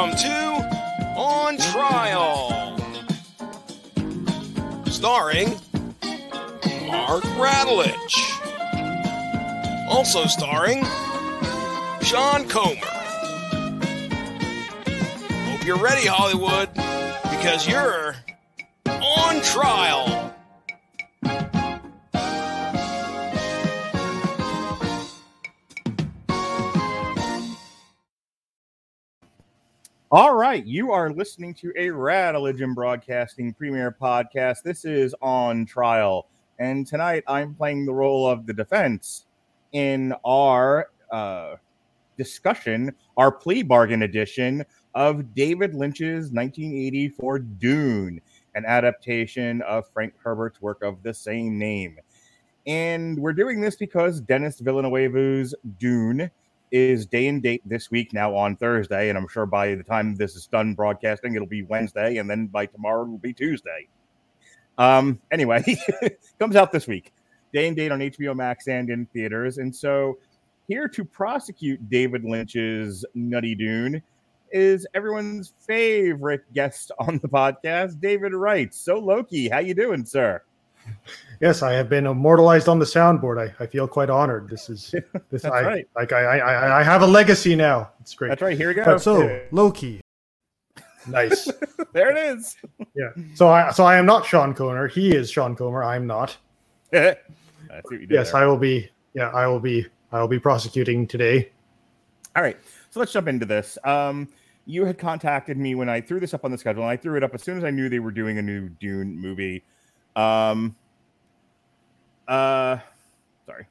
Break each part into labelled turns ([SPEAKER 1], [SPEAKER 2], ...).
[SPEAKER 1] Welcome to On Trial, starring Mark Radulich. Also starring Sean Comer. Hope you're ready, Hollywood, because you're on trial.
[SPEAKER 2] All right, you are listening to a Religion Broadcasting premiere podcast. This is on trial, and tonight I'm playing the role of the defense in our uh, discussion, our plea bargain edition of David Lynch's 1984 Dune, an adaptation of Frank Herbert's work of the same name. And we're doing this because Denis Villeneuve's Dune is day and date this week now on Thursday. And I'm sure by the time this is done broadcasting, it'll be Wednesday. And then by tomorrow, it'll be Tuesday. Um, anyway, comes out this week, day and date on HBO Max and in theaters. And so, here to prosecute David Lynch's Nutty Dune is everyone's favorite guest on the podcast, David Wright. So, Loki, how you doing, sir?
[SPEAKER 3] Yes, I have been immortalized on the soundboard. I, I feel quite honored. This is this. I,
[SPEAKER 2] right.
[SPEAKER 3] Like I, I I have a legacy now. It's great.
[SPEAKER 2] That's right. Here we go.
[SPEAKER 3] So Loki, nice.
[SPEAKER 2] there it is.
[SPEAKER 3] yeah. So I so I am not Sean Comer. He is Sean Comer. I'm not.
[SPEAKER 2] I see what you did
[SPEAKER 3] Yes,
[SPEAKER 2] there.
[SPEAKER 3] I will be. Yeah, I will be. I will be prosecuting today.
[SPEAKER 2] All right, so let's jump into this. Um, you had contacted me when I threw this up on the schedule, and I threw it up as soon as I knew they were doing a new Dune movie. Um, uh, sorry.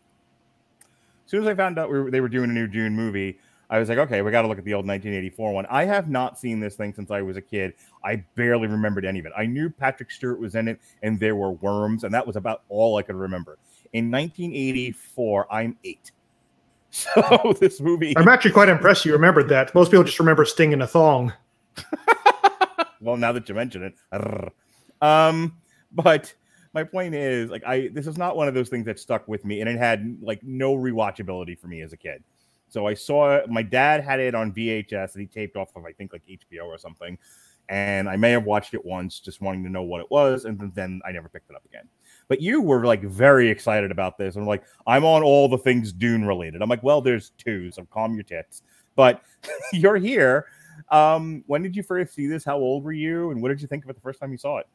[SPEAKER 2] As soon as I found out we were, they were doing a new Dune movie, I was like, okay, we got to look at the old 1984 one. I have not seen this thing since I was a kid. I barely remembered any of it. I knew Patrick Stewart was in it, and there were worms, and that was about all I could remember. In 1984, I'm eight. So this movie.
[SPEAKER 3] I'm actually quite impressed you remembered that. Most people just remember Sting in a thong.
[SPEAKER 2] well, now that you mention it, um, but my point is, like, I this is not one of those things that stuck with me, and it had like no rewatchability for me as a kid. So I saw. My dad had it on VHS, and he taped off of I think like HBO or something, and I may have watched it once, just wanting to know what it was, and then- I never picked it up again. But you were like very excited about this, and like, I'm on all the things Dune related. I'm like, well, there's two, so calm your tits. But you're here. Um, when did you first see this? How old were you? And what did you think of it the first time you saw it?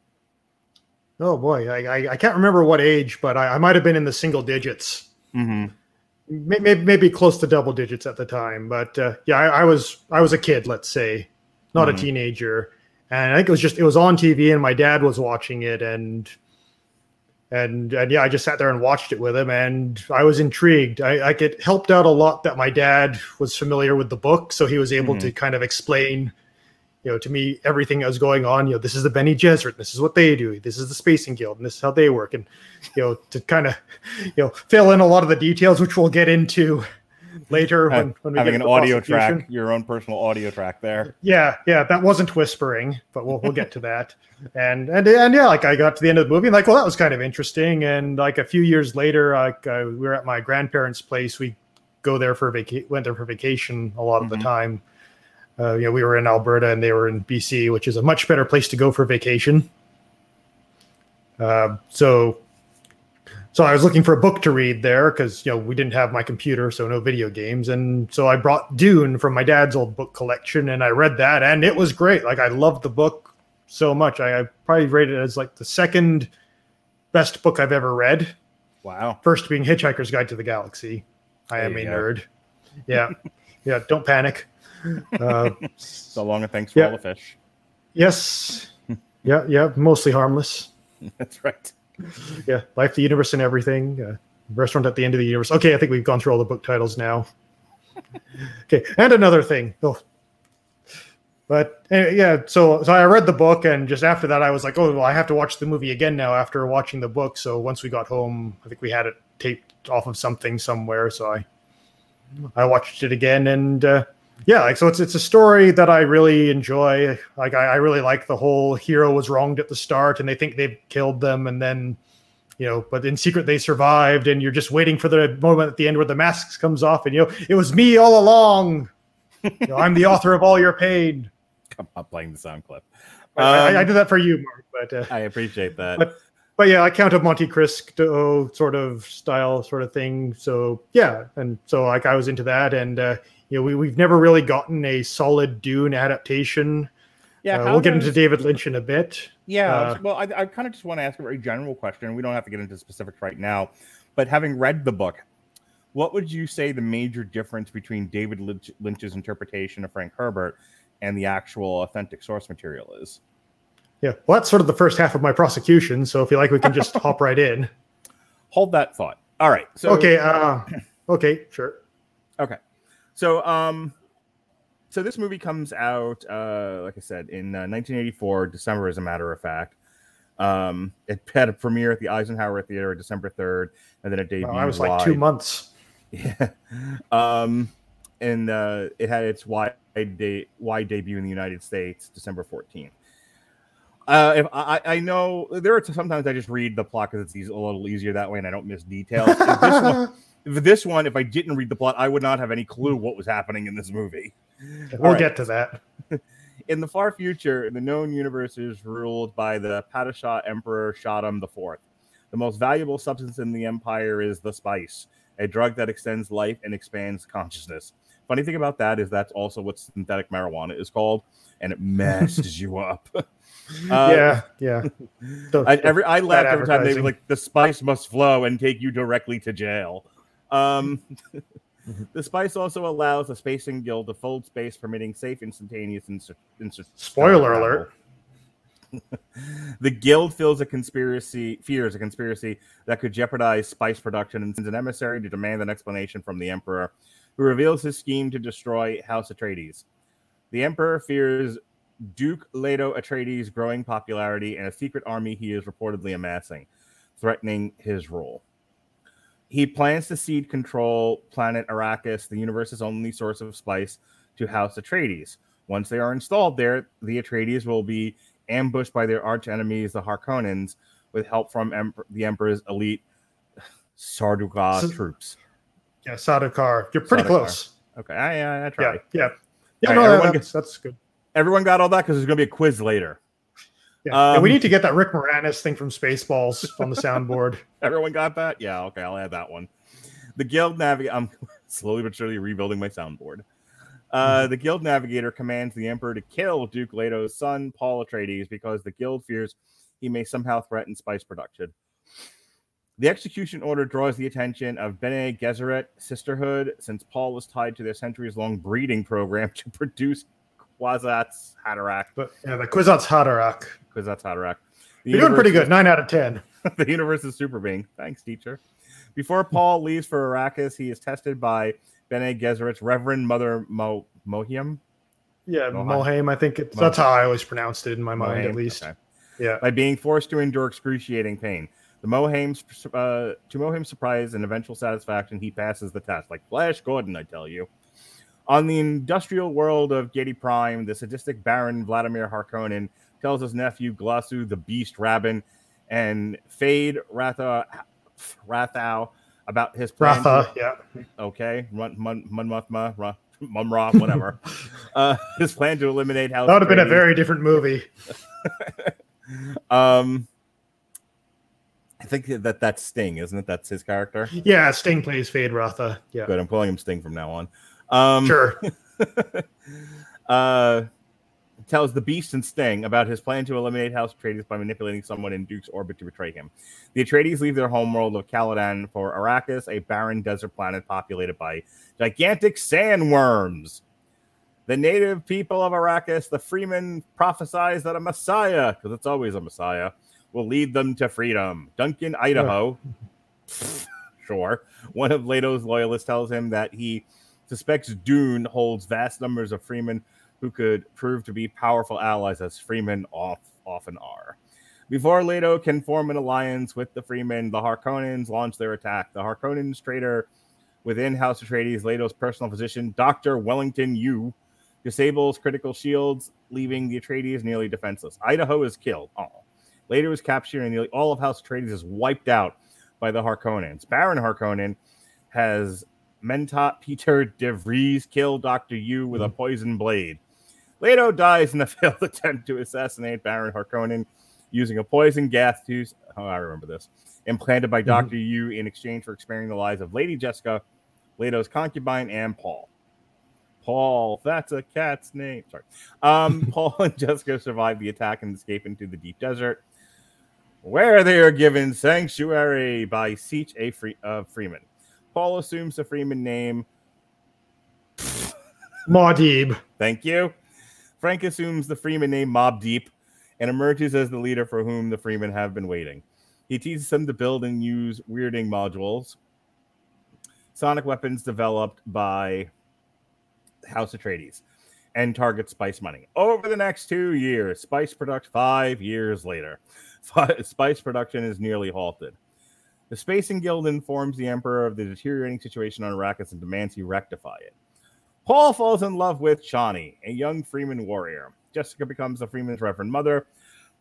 [SPEAKER 3] Oh boy, I I, I can't remember what age, but I, I might have been in the single digits.
[SPEAKER 2] Mm-hmm.
[SPEAKER 3] maybe, maybe close to double digits at the time but uh, yeah I, I was i was a kid let's say not
[SPEAKER 2] Mhm.
[SPEAKER 3] a teenager and i think it was just it was on tv and my dad was watching it and and and yeah i just sat there and watched it with him and i was intrigued i like it helped out a lot that my dad was familiar with the book so he was able to kind of explain you know to me everything that was going on you know this is the Bene Gesserit this is what they do this is the spacing guild and this is how they work and you know to kind of you know fill in a lot of the details which we'll get into later when, when we
[SPEAKER 2] Having
[SPEAKER 3] get
[SPEAKER 2] an audio track, your own personal audio track there.
[SPEAKER 3] Yeah, yeah, that wasn't whispering, but we'll we'll get to that. And and and yeah, like I got to the end of the movie, and like, well, that was kind of interesting. And like a few years later, like uh, we were at my grandparents' place. We go there for vaca- went there for vacation a lot of the
[SPEAKER 2] Mhm.
[SPEAKER 3] time. Uh, you know, we were in Alberta and they were in BC, which is a much better place to go for vacation. Uh, so, so I was looking for a book to read there because you know we didn't have my computer, so no video games, and so I brought Dune from my dad's old book collection, and I read that, and it was great. Like I loved the book so much. I, I probably rated it as like the second best book I've ever read.
[SPEAKER 2] Wow.
[SPEAKER 3] First being Hitchhiker's Guide to the Galaxy. I am a
[SPEAKER 2] go.
[SPEAKER 3] nerd. Yeah, yeah. Don't panic. Uh,
[SPEAKER 2] So long and thanks for
[SPEAKER 3] Yeah.
[SPEAKER 2] all the fish.
[SPEAKER 3] yes. Yeah, yeah. Mostly harmless.
[SPEAKER 2] That's right.
[SPEAKER 3] Yeah, life, the universe, and everything. Uh, restaurant at the end of the universe. Okay, I think we've gone through all the book titles now. okay, and another thing. Oh. But uh, yeah, so so I read the book, and just after that, I was like, oh, well, I have to watch the movie again now after watching the book. So once we got home, I think we had it taped off of something somewhere. So I I watched it again, and uh, yeah, like so it's it's a story that I really enjoy. Like I, I really like the whole hero was wronged at the start, and they think they've killed them, and then you know, but in secret they survived, and you're just waiting for the moment at the end where the mask comes off, and you know, it was me all along. You know, I'm the author of all your pain.
[SPEAKER 2] I'm not playing the sound clip.
[SPEAKER 3] I, I, I
[SPEAKER 2] Um,
[SPEAKER 3] did that for you, Mark. But uh,
[SPEAKER 2] I appreciate that.
[SPEAKER 3] But- but yeah, I Count of Monte Cristo sort of style sort of thing. So yeah, and so like I was into that, and uh, you know we we've never really gotten a solid Dune adaptation.
[SPEAKER 2] yeah,
[SPEAKER 3] uh, we'll get into David Lynch in a bit.
[SPEAKER 2] Yeah,
[SPEAKER 3] Uh,
[SPEAKER 2] well, I, I kind of just want to ask a very general question. We don't have to get into specifics right now, but having read the book, what would you say the major difference between David Lynch, Lynch's interpretation of Frank Herbert and the actual authentic source material is?
[SPEAKER 3] Yeah, well, that's sort of the first half of my prosecution. So if you like, we can just hop right in.
[SPEAKER 2] Hold that thought. All right. So
[SPEAKER 3] okay. Uh, okay. Sure.
[SPEAKER 2] So, um, so this movie comes out, uh, like I said, in uh, 1984, December, as a matter of fact. Um, it had a premiere at the Eisenhower Theater December 3rd, and then it debuted.
[SPEAKER 3] Well, I was like two months.
[SPEAKER 2] Yeah. Um, and uh, it had its wide de- wide debut in the United States December 14th. Uh, if I, I know there are sometimes I just read the plot because it's easy, a little easier that way, and I don't miss details. If this, one, this one, if I didn't read the plot, I would not have any clue what was happening in this movie.
[SPEAKER 3] we'll
[SPEAKER 2] right.
[SPEAKER 3] get to that.
[SPEAKER 2] In the far future, the known universe is ruled by the Padishah Emperor Shaddam IV. The most valuable substance in the empire is the spice, a drug that extends life and expands consciousness. Funny thing about that is that's also what synthetic marijuana is called, and it messes you up. Uh,
[SPEAKER 3] yeah. Yeah. The-
[SPEAKER 2] I, every I laughed every time they were like, "The spice must flow and take you directly to jail." Um, the spice also allows the spacing guild to fold space, permitting safe, instantaneous, and
[SPEAKER 3] Spoiler alert.
[SPEAKER 2] the guild feels a conspiracy, fears a conspiracy that could jeopardize spice production, and sends an emissary to demand an explanation from the emperor, who reveals his scheme to destroy House Atreides. The emperor fears Duke Leto Atreides' growing popularity and a secret army he is reportedly amassing, threatening his rule. He plans to cede control planet Arrakis, the universe's only source of spice, to House Atreides. Once they are installed there, the Atreides will be ambushed by their arch enemies, the Harkonnens, with help from Emper- the Emperor's elite Sardaukar
[SPEAKER 3] So-
[SPEAKER 2] troops.
[SPEAKER 3] Yeah. Sadokar. You're pretty
[SPEAKER 2] Sardaukar.
[SPEAKER 3] close.
[SPEAKER 2] Okay, I, I, I
[SPEAKER 3] Yeah.
[SPEAKER 2] tried.
[SPEAKER 3] Yeah. Yeah. No,
[SPEAKER 2] right, everyone
[SPEAKER 3] that's, that's good.
[SPEAKER 2] Everyone got all that because there's going to be a quiz later.
[SPEAKER 3] Yeah. And we
[SPEAKER 2] Um,
[SPEAKER 3] need to get that Rick Moranis thing from Spaceballs on the soundboard.
[SPEAKER 2] Everyone got that? Yeah, okay, I'll add that one. The Guild Navigator, I'm slowly but surely rebuilding my soundboard. Uh, the Guild Navigator commands the Emperor to kill Duke Leto's son, Paul Atreides, because the Guild fears he may somehow threaten spice production. The execution order draws the attention of Bene Gesserit Sisterhood, since Paul was tied to their centuries long breeding program to produce Kwisatz Haderach.
[SPEAKER 3] But yeah, the Kwisatz Haderach.
[SPEAKER 2] Kwisatz Haderach. The
[SPEAKER 3] You're doing pretty good. Nine out of ten.
[SPEAKER 2] the universe is super being. Thanks, teacher. Before Paul leaves for Arrakis, he is tested by Bene Gesserit's Reverend Mother Mo- Mohiam.
[SPEAKER 3] Yeah,
[SPEAKER 2] Mohaim.
[SPEAKER 3] Mohaim. I think it's, that's how I always pronounced it in my mind,
[SPEAKER 2] Mohiam,
[SPEAKER 3] at least.
[SPEAKER 2] okay.
[SPEAKER 3] Yeah.
[SPEAKER 2] By being forced to endure excruciating pain. The Mohaim's, uh, to Mohaim's surprise and eventual satisfaction, he passes the test. Like Flash Gordon, I tell you. On the industrial world of Giedi Prime, the sadistic Baron Vladimir Harkonnen tells his nephew Glossu the Beast Rabban and Fade Ratha, Rathau about his plan. to-
[SPEAKER 3] Yeah.
[SPEAKER 2] okay, Mun Mun Munmuthma, Ra- Mumra, whatever. uh, his plan to eliminate House.
[SPEAKER 3] That would have been a very different movie.
[SPEAKER 2] Um, I think that that's Sting, isn't it? That's his character.
[SPEAKER 3] Yeah, Sting plays Feyd-Rautha. Yeah.
[SPEAKER 2] Good. I'm calling him Sting from now on. Um,
[SPEAKER 3] Sure.
[SPEAKER 2] uh, tells the Beast and Sting about his plan to eliminate House Atreides by manipulating someone in Duke's orbit to betray him. The Atreides leave their homeworld of Caladan for Arrakis, a barren desert planet populated by gigantic sandworms. The native people of Arrakis, the Fremen, prophesies that a Messiah, because it's always a Messiah, will lead them to freedom. Duncan, Idaho, sure. One of Leto's loyalists tells him that he suspects Dune holds vast numbers of Fremen who could prove to be powerful allies, as Fremen off, often are. Before Leto can form an alliance with the Fremen, the Harkonnens launch their attack. The Harkonnens traitor within House Atreides, Leto's personal physician, Dr. Wellington Yueh, disables critical shields, leaving the Atreides nearly defenseless. Idaho is killed. Oh. Leto is captured, and nearly all of House Atreides is wiped out by the Harkonnens. Baron Harkonnen has Mentat Peter De kill Dr. Yueh with a mm. poison blade. Leto dies in a failed attempt to assassinate Baron Harkonnen using a poison gas tube. Oh, I remember this. Implanted by
[SPEAKER 3] Mhm.
[SPEAKER 2] Dr. Yueh in exchange for sparing the lives of Lady Jessica, Leto's concubine, and Paul. Paul, that's a cat's name. Sorry. Um, Paul and Jessica survive the attack and escape into the deep desert, where they are given sanctuary by Seach A. Free- uh, Fremen. Paul assumes the Fremen name.
[SPEAKER 3] Muad'Dib.
[SPEAKER 2] Thank you. Frank assumes the Fremen name Mob Deep and emerges as the leader for whom the Fremen have been waiting. He teaches them to build and use weirding modules, sonic weapons developed by House Atreides, and target spice money. Over the next two years, spice production, five years later, spice production is nearly halted. The Spacing Guild informs the Emperor of the deteriorating situation on Arrakis and demands he rectify it. Paul falls in love with Chani, a young Fremen warrior. Jessica becomes the Fremen's Reverend Mother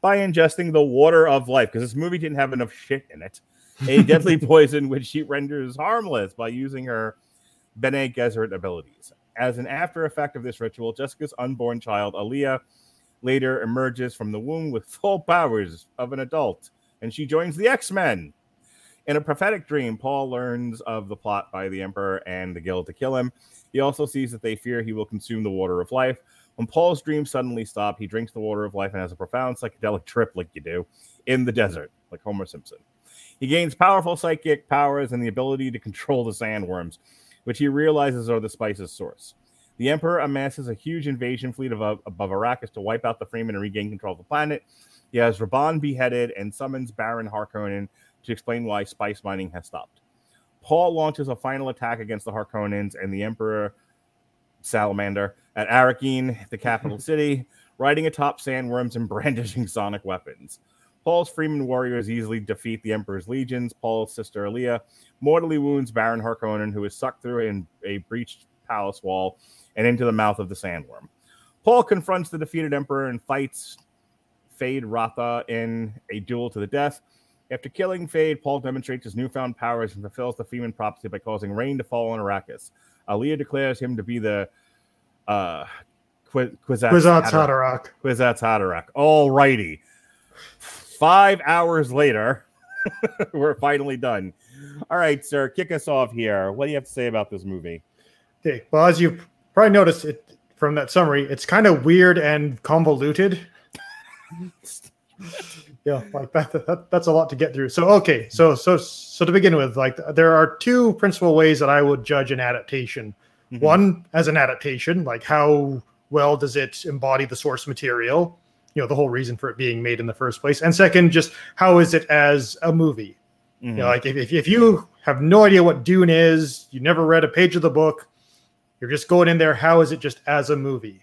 [SPEAKER 2] by ingesting the water of life, because this movie didn't have enough shit in it. A deadly poison which she renders harmless by using her Bene Gesserit abilities. As an after effect of this ritual, Jessica's unborn child, Alia, later emerges from the womb with full powers of an adult, and she joins the X Men. In a prophetic dream, Paul learns of the plot by the Emperor and the Guild to kill him. He also sees that they fear he will consume the water of life. When Paul's dreams suddenly stop, he drinks the water of life and has a profound psychedelic trip, like you do, in the desert, like Homer Simpson. He gains powerful psychic powers and the ability to control the sandworms, which he realizes are the spice's source. The Emperor amasses a huge invasion fleet above, above Arrakis to wipe out the Fremen and regain control of the planet. He has Rabban beheaded and summons Baron Harkonnen to explain why spice mining has stopped. Paul launches a final attack against the Harkonnens and the Emperor Salamander at Arrakeen, the capital city, riding atop sandworms and brandishing sonic weapons. Paul's Fremen warriors easily defeat the Emperor's legions. Paul's sister Alia mortally wounds Baron Harkonnen, who is sucked through a breached palace wall and into the mouth of the sandworm. Paul confronts the defeated Emperor and fights Feyd-Rautha in a duel to the death. After killing Feyd, Paul demonstrates his newfound powers and fulfills the Fremen prophecy by causing rain to fall on Arrakis. Alia declares him to be the uh, Quiz- Kwisatz
[SPEAKER 3] Kwisatz
[SPEAKER 2] Haderach. Kwisatz Haderach. All righty. Five hours later, we're finally done. All right, sir, kick us off here. What do you have to say about this movie?
[SPEAKER 3] Okay. Well, as you probably noticed it from that summary, it's kind of weird and convoluted. yeah, like that, that. That's a lot to get through. So, okay. So, so, so to begin with, like there are two principal ways that I would judge an adaptation.
[SPEAKER 2] Mhm.
[SPEAKER 3] One, as an adaptation, like how well does it embody the source material? You know, the whole reason for it being made in the first place. And second, just how is it as a movie?
[SPEAKER 2] Mhm.
[SPEAKER 3] You know, like if, if, if you have no idea what Dune is, you never read a page of the book, you're just going in there. How is it just as a movie?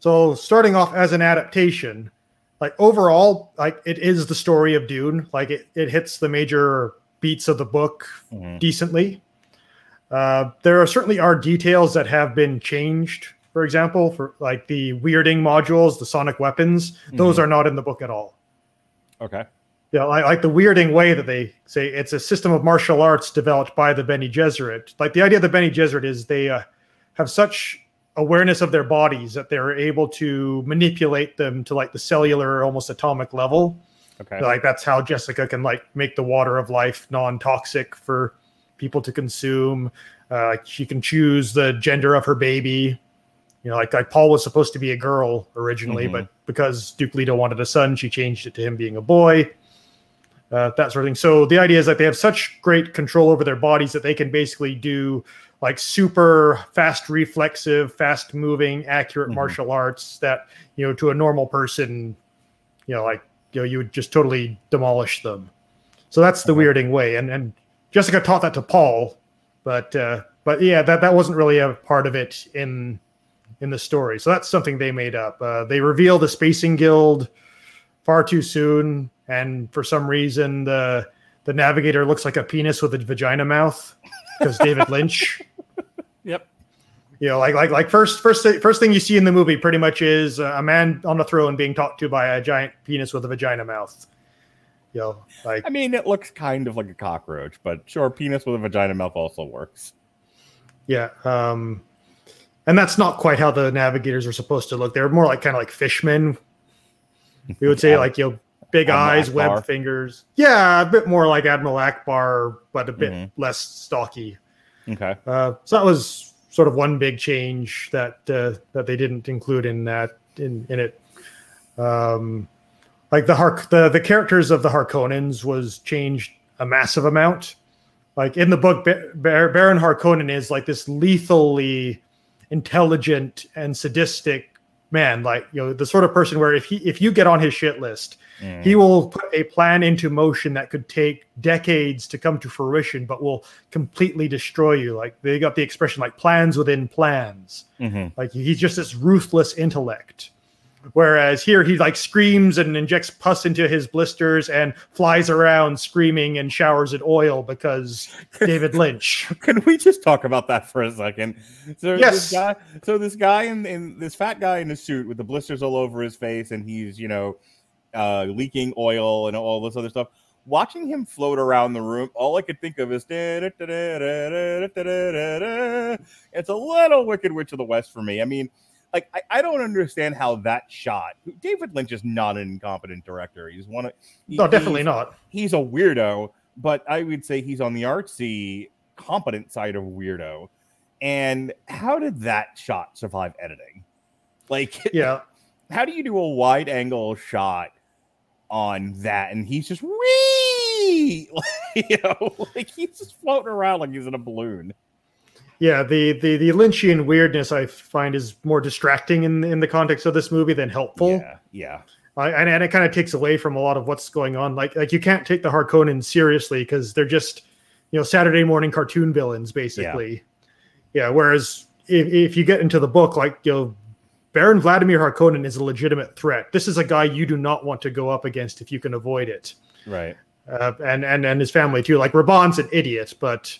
[SPEAKER 3] So starting off as an adaptation, like overall, like it is the story of Dune. Like it, it hits the major beats of the book
[SPEAKER 2] Mhm.
[SPEAKER 3] decently. Uh, there are certainly are details that have been changed. For example, for like the weirding modules, the sonic weapons, those are not in the book at all.
[SPEAKER 2] Okay.
[SPEAKER 3] Yeah, like, like the weirding way that they say it's a system of martial arts developed by the Bene Gesserit. Like the idea of the Bene Gesserit is they uh, have such awareness of their bodies that they're able to manipulate them to like the cellular, almost atomic level.
[SPEAKER 2] Okay.
[SPEAKER 3] Like that's how Jessica can like make the water of life non-toxic for people to consume. Uh, she can choose the gender of her baby. You know, like like Paul was supposed to be a girl originally,
[SPEAKER 2] Mhm.
[SPEAKER 3] but because Duke Leto wanted a son, she changed it to him being a boy. Uh, that sort of thing. So the idea is that they have such great control over their bodies that they can basically do like super fast reflexive, fast moving, accurate
[SPEAKER 2] Mhm.
[SPEAKER 3] martial arts that, you know, to a normal person, you know, like, you know, you would just totally demolish them. So that's the
[SPEAKER 2] Okay.
[SPEAKER 3] weirding way. And and Jessica taught that to Paul, but uh but yeah, that that wasn't really a part of it in in the story. So that's something they made up. Uh, they reveal the Spacing Guild far too soon, and for some reason the the navigator looks like a penis with a vagina mouth because David Lynch. You know, like like like first first first thing you see in the movie pretty much is a man on a throne being talked to by a giant penis with a vagina mouth. You know, like
[SPEAKER 2] I mean, it looks kind of like a cockroach, but sure, penis with a vagina mouth also works.
[SPEAKER 3] yeah. Um, and that's not quite how the navigators are supposed to look. They're more like kind of like fishmen. We would say like you know, big
[SPEAKER 2] Admiral
[SPEAKER 3] eyes,
[SPEAKER 2] Ackbar.
[SPEAKER 3] webbed fingers. Yeah, a bit more like Admiral Ackbar, but a bit
[SPEAKER 2] Mhm.
[SPEAKER 3] less stocky.
[SPEAKER 2] Okay.
[SPEAKER 3] Uh, so that was sort of one big change that uh, that they didn't include in that in in it. Um, like the Hark the the characters of the Harkonnens was changed a massive amount. Like in the book, Ba- Bar- Baron Harkonnen is like this lethally intelligent and sadistic man. Like you know the sort of person where if he if you get on his shit list,
[SPEAKER 2] Mm.
[SPEAKER 3] he will put a plan into motion that could take decades to come to fruition, but will completely destroy you. Like they got the expression like plans within plans.
[SPEAKER 2] Mhm.
[SPEAKER 3] Like he's just this ruthless intellect. Whereas here he like screams and injects pus into his blisters and flies around screaming and showers it oil because David Lynch.
[SPEAKER 2] Can we just talk about that for a second? So
[SPEAKER 3] Yes.
[SPEAKER 2] this guy, so this guy in, in this fat guy in a suit with the blisters all over his face, and he's you know uh, leaking oil and all this other stuff. Watching him float around the room, all I could think of is it's a little Wicked Witch of the West for me. I mean, like I, I don't understand how that shot. David Lynch is not an incompetent director. He's one of
[SPEAKER 3] No, definitely
[SPEAKER 2] he's-
[SPEAKER 3] not.
[SPEAKER 2] he's a weirdo, but I would say he's on the artsy, competent side of weirdo. And how did that shot survive editing? Like,
[SPEAKER 3] Yeah.
[SPEAKER 2] how do you do a wide angle shot on that? And he's just wee, you know, like he's just floating around like he's in a balloon.
[SPEAKER 3] Yeah, the, the the Lynchian weirdness I find is more distracting in in the context of this movie than helpful.
[SPEAKER 2] Yeah, yeah,
[SPEAKER 3] I, and, and it kind of takes away from a lot of what's going on. Like like you can't take the Harkonnen seriously because they're just you know Saturday morning cartoon villains basically. Yeah. whereas if, if you get into the book, like you know, Baron Vladimir Harkonnen is a legitimate threat. This is a guy you do not want to go up against if you can avoid it.
[SPEAKER 2] right.
[SPEAKER 3] Uh, and and and his family too. Like Rabban's an idiot, but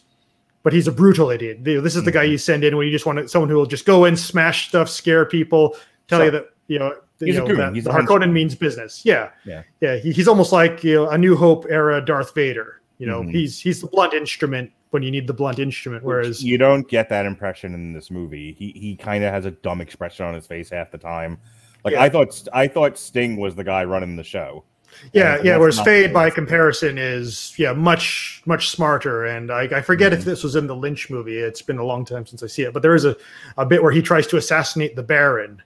[SPEAKER 3] but he's a brutal idiot. This is the guy
[SPEAKER 2] Mhm.
[SPEAKER 3] you send in when you just want someone who will just go in, smash stuff, scare people, tell
[SPEAKER 2] So-
[SPEAKER 3] you that you know,
[SPEAKER 2] He's
[SPEAKER 3] you know that
[SPEAKER 2] He's
[SPEAKER 3] Harkonnen means business. Yeah,
[SPEAKER 2] Yeah.
[SPEAKER 3] yeah. He, he's almost like you know a New Hope era Darth Vader. You know,
[SPEAKER 2] Mhm.
[SPEAKER 3] he's he's the blunt instrument when you need the blunt instrument. Whereas
[SPEAKER 2] you don't get that impression in this movie. He he kind of has a dumb expression on his face half the time. Like
[SPEAKER 3] Yeah.
[SPEAKER 2] I thought, I thought Sting was the guy running the show.
[SPEAKER 3] Yeah,
[SPEAKER 2] And
[SPEAKER 3] yeah. Whereas
[SPEAKER 2] Feyd,
[SPEAKER 3] by comparison, is yeah much much smarter. And I, I forget
[SPEAKER 2] Mhm.
[SPEAKER 3] if this was in the Lynch movie. It's been a long time since I see it, but there is a, a bit where he tries to assassinate the Baron,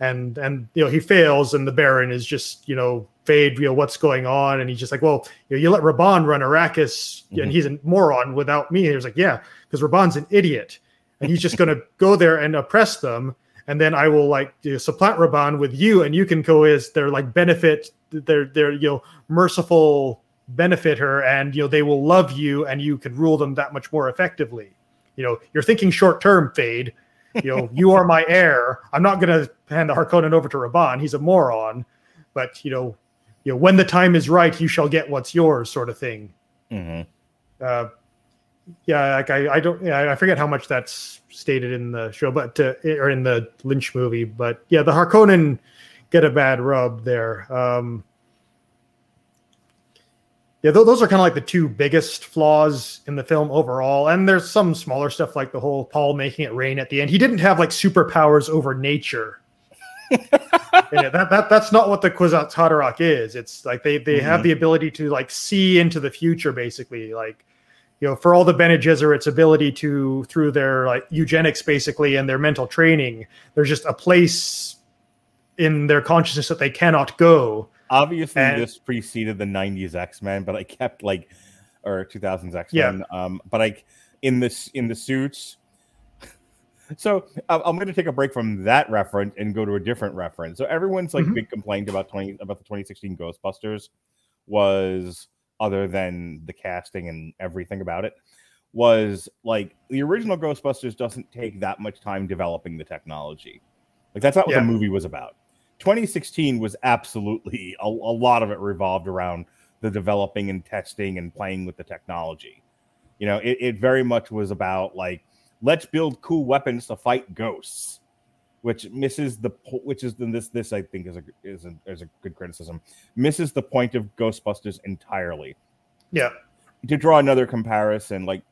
[SPEAKER 3] and and you know he fails, and the Baron is just you know Feyd, you know what's going on, and he's just like, well, you, know, you let Rabban run Arrakis,
[SPEAKER 2] Mhm.
[SPEAKER 3] and he's a moron without me. He was like, yeah, because Rabban's an idiot, and he's just gonna go there and oppress them. And then I will like you know, supplant Rabban with you, and you can go as their like benefit, their their you know merciful benefit her, and you know they will love you, and you can rule them that much more effectively. You know, you're thinking short term, Feyd. You know, you are my heir. I'm not gonna hand the Harkonnen over to Rabban. He's a moron. But you know, you know, when the time is right, you shall get what's yours, sort of thing.
[SPEAKER 2] Mhm.
[SPEAKER 3] Uh, yeah, like I, I don't, yeah, I forget how much that's stated in the show, but uh, or in the Lynch movie. But yeah, the Harkonnen get a bad rub there. Um, yeah, th- those are kind of like the two biggest flaws in the film overall. And there's some smaller stuff like the whole Paul making it rain at the end. He didn't have like superpowers over nature. Yeah, that, that that's not what the Kwisatz Haderach is. It's like they they have
[SPEAKER 2] Mhm.
[SPEAKER 3] the ability to like see into the future, basically. Like you know, for all the Bene Gesserit's ability to through their like eugenics, basically, and their mental training, there's just a place in their consciousness that they cannot go.
[SPEAKER 2] Obviously,
[SPEAKER 3] And-
[SPEAKER 2] this preceded the '90s X Men, but I kept like, or 2000s X Men. Um, but like in this in the suits. So I'm going to take a break from that reference and go to a different reference. So everyone's like
[SPEAKER 3] Mhm.
[SPEAKER 2] big complaint about 20 about the 2016 Ghostbusters was other than the casting and everything about it was like the original Ghostbusters doesn't take that much time developing the technology. Like that's not what
[SPEAKER 3] Yeah.
[SPEAKER 2] the movie was about. 2016 was absolutely a, a lot of it revolved around the developing and testing and playing with the technology. You know, it, it very much was about like let's build cool weapons to fight ghosts. which misses the which is then this this I think is a is a is a good criticism misses the point of Ghostbusters entirely.
[SPEAKER 3] Yeah.
[SPEAKER 2] To draw another comparison, like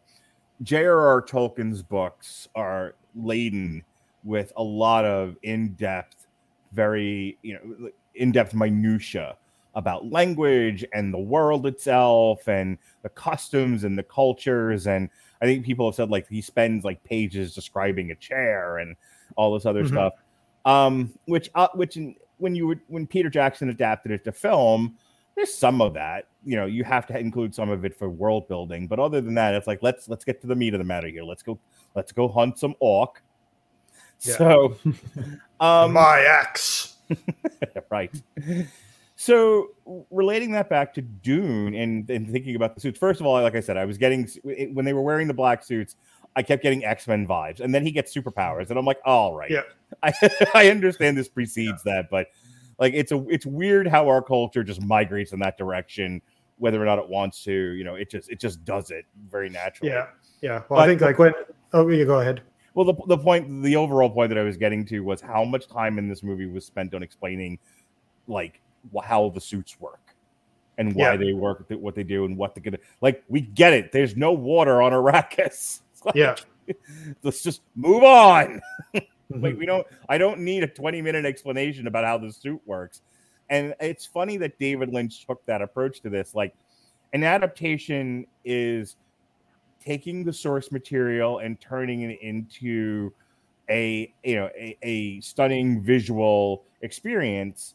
[SPEAKER 2] J.R.R. Tolkien's books are laden with a lot of in-depth, very you know in-depth minutia about language and the world itself and the customs and the cultures and I think people have said like he spends like pages describing a chair and all this other
[SPEAKER 3] Mhm.
[SPEAKER 2] stuff. Um, which uh, which in, when you would when Peter Jackson adapted it to film, there's some of that. You know, you have to include some of it for world building, but other than that, it's like let's let's get to the meat of the matter here. Let's go let's go hunt some orc.
[SPEAKER 3] Yeah.
[SPEAKER 2] So, um,
[SPEAKER 3] My ex.
[SPEAKER 2] right. So relating that back to Dune and, and thinking about the suits, first of all, like I said, I was getting when they were wearing the black suits, I kept getting X Men vibes, and then he gets superpowers, and I'm like, all right,
[SPEAKER 3] Yeah.
[SPEAKER 2] I, I understand this precedes that, but like it's a it's weird how our culture just migrates in that direction, whether or not it wants to. You know, it just it just does it very naturally.
[SPEAKER 3] Yeah. Yeah. Well, I think like when. Oh, you go ahead.
[SPEAKER 2] Well, the, the point, the overall point that I was getting to was how much time in this movie was spent on explaining, like, how the suits work and why
[SPEAKER 3] Yeah.
[SPEAKER 2] they work, what they do, and what they're gonna. Like, we get it. There's no water on Arrakis. Like,
[SPEAKER 3] Yeah.
[SPEAKER 2] Let's just move on.
[SPEAKER 3] Mhm.
[SPEAKER 2] Like, we don't. I don't need a 20 minute explanation about how the suit works. And it's funny that David Lynch took that approach to this. Like, an adaptation is taking the source material and turning it into a you know a, a stunning visual experience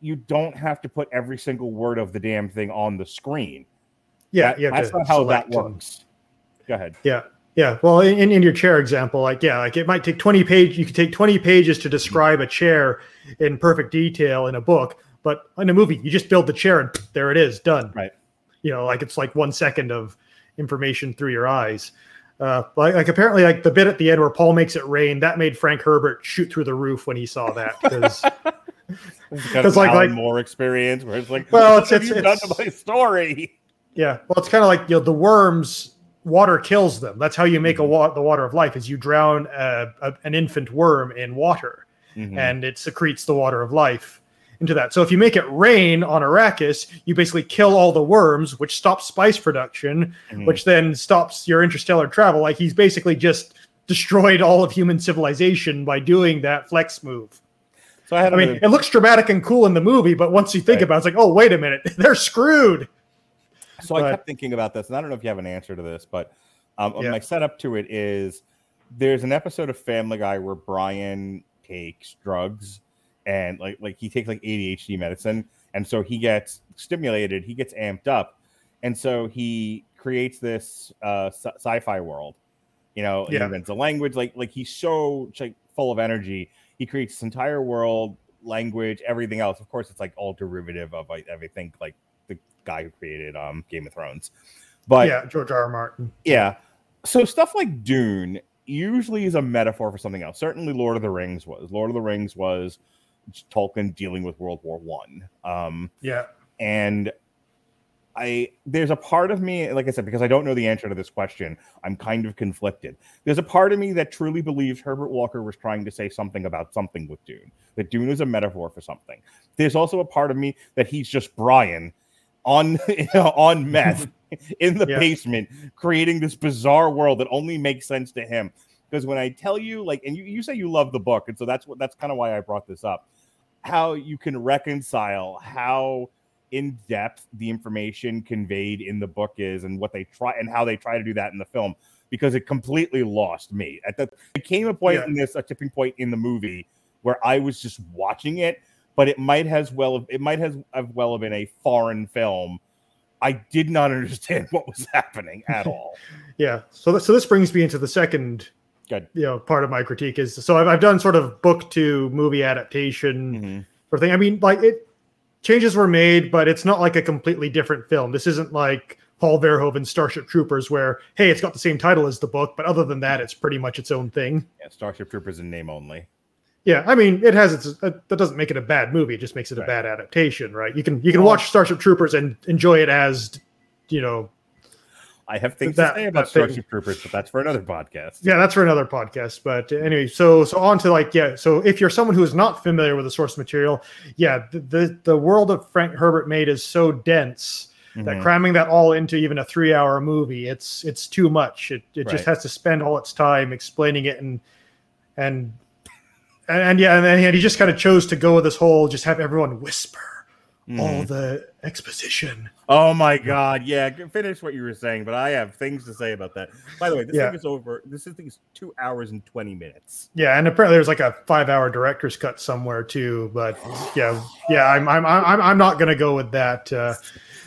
[SPEAKER 2] you don't have to put every single word of the damn thing on the screen
[SPEAKER 3] yeah.
[SPEAKER 2] That-
[SPEAKER 3] you
[SPEAKER 2] that's not how that
[SPEAKER 3] and-
[SPEAKER 2] works go ahead
[SPEAKER 3] Yeah. Yeah. Well, in, in your chair example, like, yeah, like it might take 20 page, you could take 20 pages to describe a chair in perfect detail in a book, but in a movie, you just build the chair and there it is, done.
[SPEAKER 2] Right.
[SPEAKER 3] You know, like it's like one second of information through your eyes. Uh, like, like apparently, like the bit at the end where Paul makes it rain, that made Frank Herbert shoot through the roof when he saw that. Because
[SPEAKER 2] because
[SPEAKER 3] like-
[SPEAKER 2] like
[SPEAKER 3] like-
[SPEAKER 2] more experience where it's like
[SPEAKER 3] Well,
[SPEAKER 2] what
[SPEAKER 3] it's-
[SPEAKER 2] have
[SPEAKER 3] it's-
[SPEAKER 2] done
[SPEAKER 3] it's-
[SPEAKER 2] to my story
[SPEAKER 3] Yeah, well, it's kind of like you know the worms. Water kills them. That's how you make a
[SPEAKER 2] Mm-hmm.
[SPEAKER 3] wa- the water of life. Is you drown a, a, an infant worm in water,
[SPEAKER 2] Mhm.
[SPEAKER 3] and it secretes the water of life into that. So if you make it rain on Arrakis, you basically kill all the worms, which stops spice production,
[SPEAKER 2] Mhm.
[SPEAKER 3] which then stops your interstellar travel. Like he's basically just destroyed all of human civilization by doing that flex move.
[SPEAKER 2] so i had
[SPEAKER 3] I mean, it looks dramatic and cool in the movie, but once you think
[SPEAKER 2] Right.
[SPEAKER 3] about it, it's like, oh, wait a minute, they're screwed.
[SPEAKER 2] So I
[SPEAKER 3] But-
[SPEAKER 2] kept thinking about this, and I don't know if you have an answer to this, but um,
[SPEAKER 3] Yeah.
[SPEAKER 2] my setup to it is there's an episode of Family Guy where Brian takes drugs and like like he takes like ADHD medicine, and so he gets stimulated, he gets amped up, and so he creates this uh, sci- sci-fi world. You know, he
[SPEAKER 3] Yeah.
[SPEAKER 2] invents a language like like he's so like full of energy. He creates this entire world, language, everything else. Of course, it's like all derivative of like I think like the guy who created um Game of Thrones. But yeah.
[SPEAKER 3] yeah, George R. R. Martin. Yeah.
[SPEAKER 2] So stuff like Dune usually is a metaphor for something else. Certainly Lord of the Rings was. Lord of the Rings was Tolkien dealing with World War One. Um
[SPEAKER 3] Yeah.
[SPEAKER 2] and I there's a part of me, like I said, because I don't know the answer to this question, I'm kind of conflicted. There's a part of me that truly believes Herbert Walker was trying to say something about something with Dune. That Dune is a metaphor for something. There's also a part of me that he's just Brian on on meth in the
[SPEAKER 3] Yeah.
[SPEAKER 2] basement, creating this bizarre world that only makes sense to him. Because when I tell you, like, and you, you say you love the book, and so that's what that's kind of why I brought this up. How you can reconcile how in depth the information conveyed in the book is and what they try and how they try to do that in the film because it completely lost me at the it came a point
[SPEAKER 3] Yeah.
[SPEAKER 2] in this a tipping point in the movie where i was just watching it but it might has well it might has have well have been a foreign film i did not understand what was happening at all
[SPEAKER 3] Yeah. So so this brings me into the second
[SPEAKER 2] Good.
[SPEAKER 3] you know part of my critique is so I've, I've done sort of book to movie adaptation
[SPEAKER 2] Mhm.
[SPEAKER 3] sort of thing. I mean, like it changes were made, but it's not like a completely different film. This isn't like Paul Verhoeven's Starship Troopers, where hey, it's got the same title as the book, but other than that, it's pretty much its own thing.
[SPEAKER 2] yeah, starship troopers in name only
[SPEAKER 3] Yeah, I mean, it has its. Uh, that doesn't make it a bad movie; it just makes it a
[SPEAKER 2] Right.
[SPEAKER 3] bad adaptation, right? You can you can watch Starship Troopers and enjoy it as, you know,
[SPEAKER 2] I have things
[SPEAKER 3] That-
[SPEAKER 2] to say about
[SPEAKER 3] that
[SPEAKER 2] Starship Troopers, but that's for another podcast.
[SPEAKER 3] yeah, that's for another podcast. But anyway, so so on to like yeah. So if you're someone who is not familiar with the source material, yeah, the the, the world of Frank Herbert made is so dense that
[SPEAKER 2] Mhm.
[SPEAKER 3] cramming that all into even a three hour movie, it's it's too much. It it just has to spend all its time explaining it and and and, and yeah, and then and he just kind of chose to go with this whole just have everyone whisper all
[SPEAKER 2] Mhm.
[SPEAKER 3] the exposition.
[SPEAKER 2] Oh my god, yeah. Finish what you were saying, but I have things to say about that. By the way, this
[SPEAKER 3] Yeah.
[SPEAKER 2] thing is over. This thing is two hours and twenty minutes.
[SPEAKER 3] Yeah, and apparently there's like a five hour director's cut somewhere too. But yeah, yeah, I'm I'm I'm I'm not gonna go with that. Uh,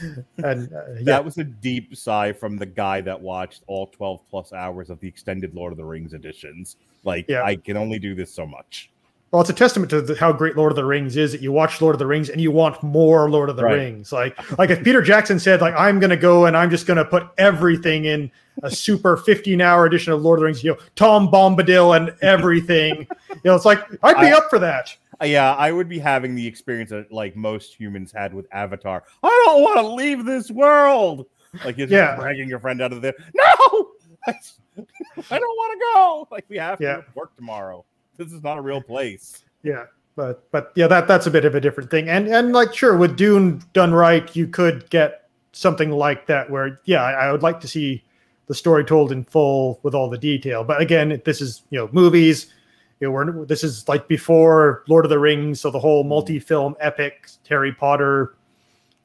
[SPEAKER 3] and uh, yeah,
[SPEAKER 2] That was a deep sigh from the guy that watched all twelve plus hours of the extended Lord of the Rings editions. Like,
[SPEAKER 3] Yeah.
[SPEAKER 2] I can only do this so much.
[SPEAKER 3] Well, it's a testament to the, how great Lord of the Rings is that you watch Lord of the Rings and you want more Lord of the
[SPEAKER 2] Right.
[SPEAKER 3] Rings. Like like if Peter Jackson said like I'm gonna go and I'm just gonna put everything in a super 15 hour edition of Lord of the Rings, you know, Tom Bombadil and everything. you know, it's like I'd be
[SPEAKER 2] I-
[SPEAKER 3] up for that.
[SPEAKER 2] Uh, yeah, I would be having the experience that like most humans had with Avatar. I don't want to leave this world. Like you're just
[SPEAKER 3] Yeah.
[SPEAKER 2] dragging your friend out of there. No, I don't want to go. Like we have
[SPEAKER 3] Yeah.
[SPEAKER 2] to work tomorrow. This is not a real place.
[SPEAKER 3] Yeah, but but yeah, that that's a bit of a different thing. And and like sure, with Dune done right, you could get something like that where yeah, I, I would like to see the story told in full with all the detail. But again, this is you know movies. You know, we're, this is like before Lord of the Rings, so the whole multi-film epic Harry Potter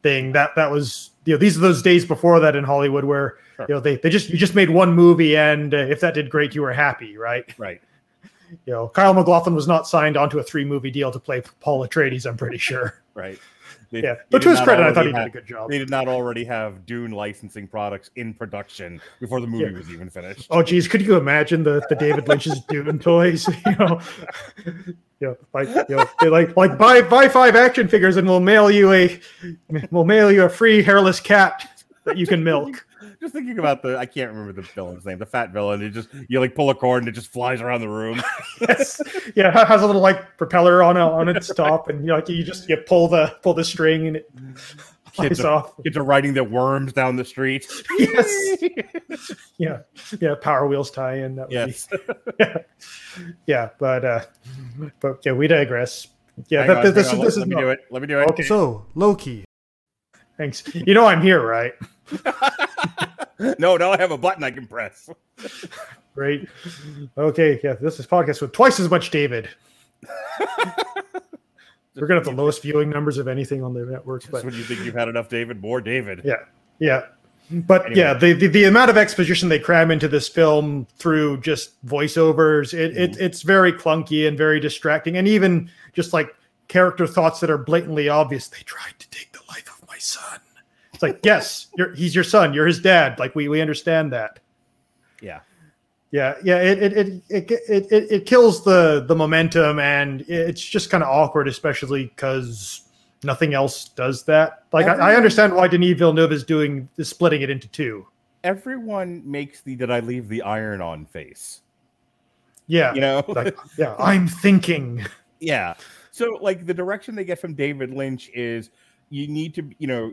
[SPEAKER 3] thing that that was you know these are those days before that in Hollywood where
[SPEAKER 2] Sure.
[SPEAKER 3] you know they, they just you just made one movie and uh, if that did great you were happy right
[SPEAKER 2] Right.
[SPEAKER 3] You know, Kyle MacLachlan was not signed onto a three movie deal to play Paul Atreides. I'm pretty sure.
[SPEAKER 2] Right. They-
[SPEAKER 3] Yeah, but to his credit, I thought he did a good job.
[SPEAKER 2] They did not already have Dune licensing products in production before the movie
[SPEAKER 3] Yeah.
[SPEAKER 2] was even finished.
[SPEAKER 3] Oh, geez, could you imagine the, the David Lynch's Dune toys? You know, you know, like you know, they like like buy buy five action figures and we'll mail you a we'll mail you a free hairless cat that you can milk.
[SPEAKER 2] Just thinking about the, I can't remember the villain's name, the fat villain. It just you like pull a cord and it just flies around the room.
[SPEAKER 3] Yes, yeah, it has a little like propeller on a, on its top, and you know, like you just you pull the pull the string and it
[SPEAKER 2] Kids
[SPEAKER 3] flies
[SPEAKER 2] are,
[SPEAKER 3] off.
[SPEAKER 2] kids are riding their worms down the street.
[SPEAKER 3] Yes, yeah, yeah. Power wheels tie in. That would
[SPEAKER 2] yes.
[SPEAKER 3] be yeah, but uh, but yeah, we digress. Yeah, that,
[SPEAKER 2] on,
[SPEAKER 3] this,
[SPEAKER 2] hang
[SPEAKER 3] this,
[SPEAKER 2] on,
[SPEAKER 3] is
[SPEAKER 2] let, me
[SPEAKER 3] not-
[SPEAKER 2] do it. Let me do it.
[SPEAKER 3] Okay.
[SPEAKER 4] So, Loki.
[SPEAKER 3] Thanks. You know I'm here, right?
[SPEAKER 2] no, now I have a button I can press.
[SPEAKER 3] Great. Okay, yeah, this is podcast with twice as much David. We're gonna have the lowest viewing numbers of anything on the network, but
[SPEAKER 2] when you think you've had enough David, more David.
[SPEAKER 3] yeah, yeah. But
[SPEAKER 2] Anyway.
[SPEAKER 3] yeah, the, the the amount of exposition they cram into this film through just voiceovers, it, it
[SPEAKER 2] Mhm.
[SPEAKER 3] it's very clunky and very distracting, and even just like character thoughts that are blatantly obvious. They tried to take the life of my son. It's like, yes, you're he's your son, you're his dad. Like we we understand that.
[SPEAKER 2] Yeah.
[SPEAKER 3] Yeah, yeah, it it it it it, it, it kills the the momentum, and it's just kind of awkward, especially because nothing else does that. Like I, I understand why Denis Villeneuve is doing is splitting it into two.
[SPEAKER 2] Everyone makes the "Did I leave the iron on?" face.
[SPEAKER 3] Yeah,
[SPEAKER 2] You know.
[SPEAKER 3] like yeah, I'm thinking.
[SPEAKER 2] yeah so like the direction they get from david lynch is you need to you know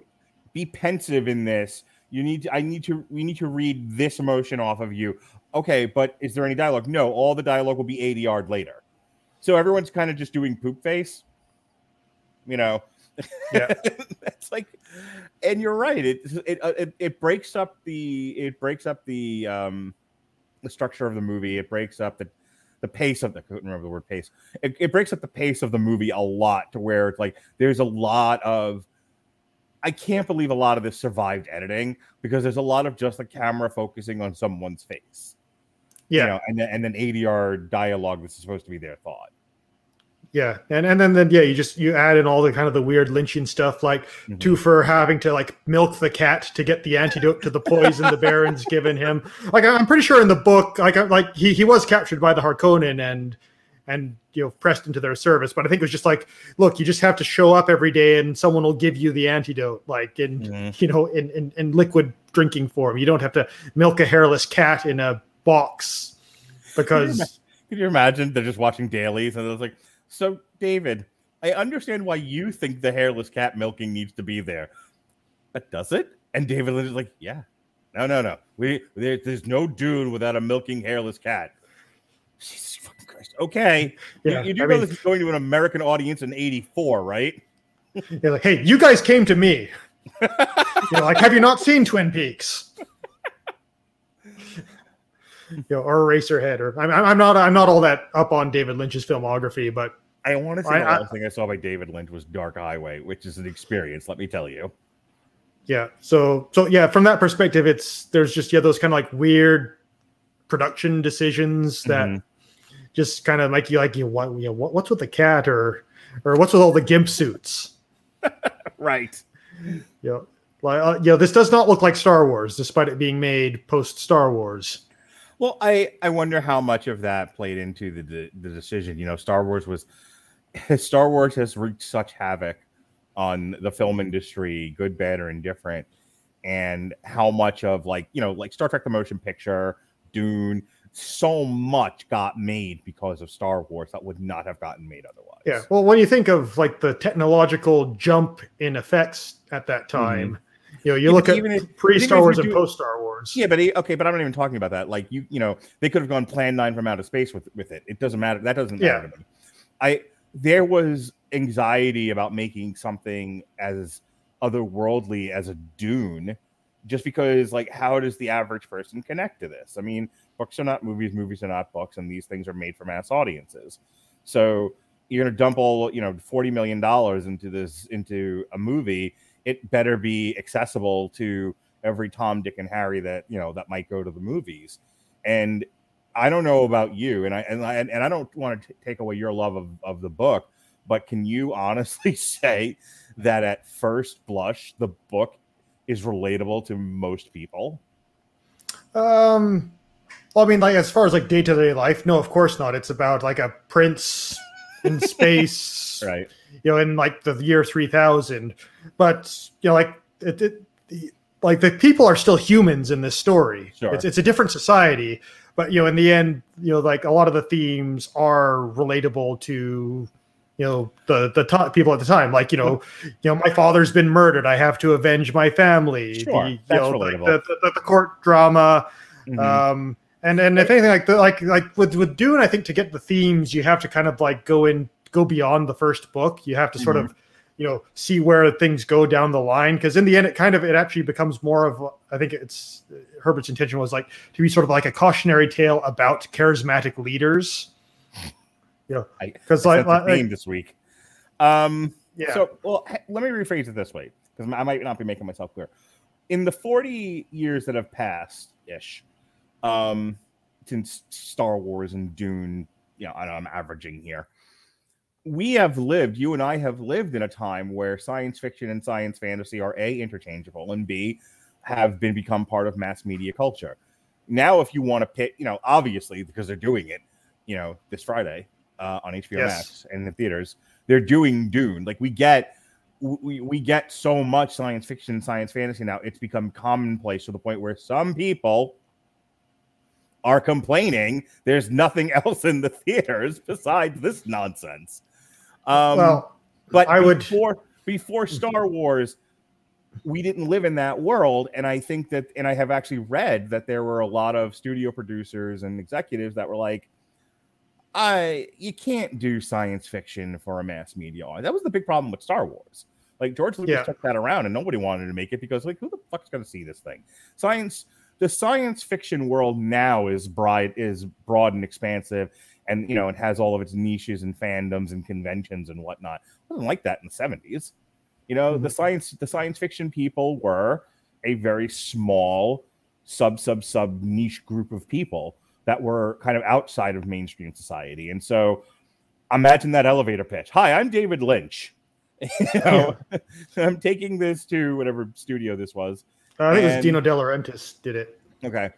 [SPEAKER 2] be pensive in this. You need to i need to we need to read this emotion off of you. Okay but is there any dialogue? No all the dialogue will be ADR later. So everyone's kind of just doing poop face you know?
[SPEAKER 3] Yeah.
[SPEAKER 2] it's like and you're right. It, it uh, it it breaks up the it breaks up the um the structure of the movie. It breaks up the the pace of the I couldn't remember the word pace. It, it breaks up the pace of the movie a lot to where it's like there's a lot of I can't believe a lot of this survived editing because there's a lot of just the camera focusing on someone's face. you
[SPEAKER 3] Yeah,
[SPEAKER 2] know, and then and then ADR dialogue that's supposed to be their thought.
[SPEAKER 3] yeah, and and then then yeah, you just you add in all the kind of the weird Lynchian stuff, like
[SPEAKER 2] Mhm.
[SPEAKER 3] Thufir having to like milk the cat to get the antidote to the poison the Baron's given him. Like I'm pretty sure in the book, like like he he was captured by the Harkonnen and and you know pressed into their service, but I think it was just like, look, you just have to show up every day and someone will give you the antidote, like in
[SPEAKER 2] Mhm.
[SPEAKER 3] you know in, in in liquid drinking form. You don't have to milk a hairless cat in a box because
[SPEAKER 2] Can you imagine they're just watching dailies and it's like, so David, I understand why you think the hairless cat milking needs to be there, but does it? And David is like, yeah. no, no, no. We there, there's no Dune without a milking hairless cat. Jesus fucking Christ. Okay,
[SPEAKER 3] Yeah,
[SPEAKER 2] you, you do
[SPEAKER 3] I
[SPEAKER 2] know
[SPEAKER 3] mean-
[SPEAKER 2] this is going to an American audience in '84, right?
[SPEAKER 3] You're like, hey, you guys came to me. you know, like, have you not seen Twin Peaks? you know, or Eraserhead, or I'm, I'm not, I'm not all that up on David Lynch's filmography, but
[SPEAKER 2] I want to say
[SPEAKER 3] I-
[SPEAKER 2] the last thing I saw by David Lynch was Dark Highway, which is an experience. Let me tell you.
[SPEAKER 3] yeah. So, so yeah, from that perspective, it's there's just yeah those kind of like weird production decisions that
[SPEAKER 2] Mhm.
[SPEAKER 3] just kind of make you like you what, you know what, what's with the cat or or what's with all the gimp suits?
[SPEAKER 2] Right.
[SPEAKER 3] You know, like uh, you know, this does not look like Star Wars, despite it being made post Star Wars.
[SPEAKER 2] Well, I I wonder how much of that played into the the, the decision. You know, Star Wars was Star Wars has wreaked such havoc on the film industry, good, bad, or indifferent, and how much of like you know like Star Trek the motion picture, Dune, so much got made because of Star Wars that would not have gotten made otherwise.
[SPEAKER 3] Yeah. Well, when you think of like the technological jump in effects at that time, you know, you
[SPEAKER 2] Mm-hmm. Yeah,
[SPEAKER 3] look at
[SPEAKER 2] even if-
[SPEAKER 3] pre Star Wars and post Star Wars.
[SPEAKER 2] Yeah, but okay, but I'm not even talking about that. Like you, you know, they could have gone Plan Nine from outer space with with it. It doesn't matter. That doesn't matter
[SPEAKER 3] Yeah.
[SPEAKER 2] to me. I there was anxiety about making something as otherworldly as a Dune, just because like how does the average person connect to this? I mean, books are not movies, movies are not books, and these things are made for mass audiences. So you're gonna dump all you know forty million dollars into this into a movie. It better be accessible to every Tom, Dick, and Harry that you know that might go to the movies. And I don't know about you, and I and I, and I don't want to take away your love of, of the book, but can you honestly say that at first blush the book is relatable to most people?
[SPEAKER 3] Um, well, I mean, like as far as like day to day life, no, of course not. It's about like a prince in space,
[SPEAKER 2] Right.
[SPEAKER 3] you know, in like the year three thousand. But you know, like it, it the, like the people are still humans in this story.
[SPEAKER 2] Sure.
[SPEAKER 3] It's it's a different society, but you know, in the end, you know, like a lot of the themes are relatable to you know the the to- people at the time like you know you know my father's been murdered. I have to avenge my family.
[SPEAKER 2] Sure,
[SPEAKER 3] the,
[SPEAKER 2] that's
[SPEAKER 3] know,
[SPEAKER 2] relatable.
[SPEAKER 3] the, the, the court drama.
[SPEAKER 2] Mhm.
[SPEAKER 3] um and and if anything like the like like with with dune i think to get the themes you have to kind of like go in go beyond the first book. You have to sort
[SPEAKER 2] Mhm.
[SPEAKER 3] of you know see where things go down the line. Because in the end it kind of it actually becomes more of i think it's herbert's intention was like to be sort of like a cautionary tale about charismatic leaders you know
[SPEAKER 2] I-
[SPEAKER 3] because
[SPEAKER 2] I
[SPEAKER 3] like, like
[SPEAKER 2] theme this week. Um,
[SPEAKER 3] yeah
[SPEAKER 2] So, well, let me rephrase it this way because I might not be making myself clear. In the 40 years that have passed ish, um, since Star Wars and Dune, you know, I know I'm averaging here. We have lived, you and I have lived in a time where science fiction and science fantasy are A, interchangeable, and B, have been become part of mass media culture. Now, if you want to pick, you know, obviously because they're doing it, you know, this Friday uh, on HBO
[SPEAKER 3] Yes.
[SPEAKER 2] Max and the theaters, they're doing Dune. Like we get we, we get so much science fiction science fantasy now, it's become commonplace to the point where some people are complaining there's nothing else in the theaters besides this nonsense. Um,
[SPEAKER 3] well
[SPEAKER 2] but
[SPEAKER 3] I would-
[SPEAKER 2] before before Star Wars, we didn't live in that world, and I think that, and I have actually read that there were a lot of studio producers and executives that were like, "I you can't do science fiction for a mass media audience." That was the big problem with Star Wars. Like George Lucas
[SPEAKER 3] Yeah.
[SPEAKER 2] took that around, and nobody wanted to make it because, like, who the fuck's going to see this thing? Science, the science fiction world now is bright, is broad and expansive, and you know, it has all of its niches and fandoms and conventions and whatnot. It wasn't like that in the seventies. You know, the mm-hmm. science, the science fiction people were a very small sub sub sub niche group of people that were kind of outside of mainstream society. And so imagine that elevator pitch. Hi, I'm David Lynch. you know, I'm taking this to whatever studio this was.
[SPEAKER 3] Uh, i think it was dino de laurentiis did it
[SPEAKER 2] Okay.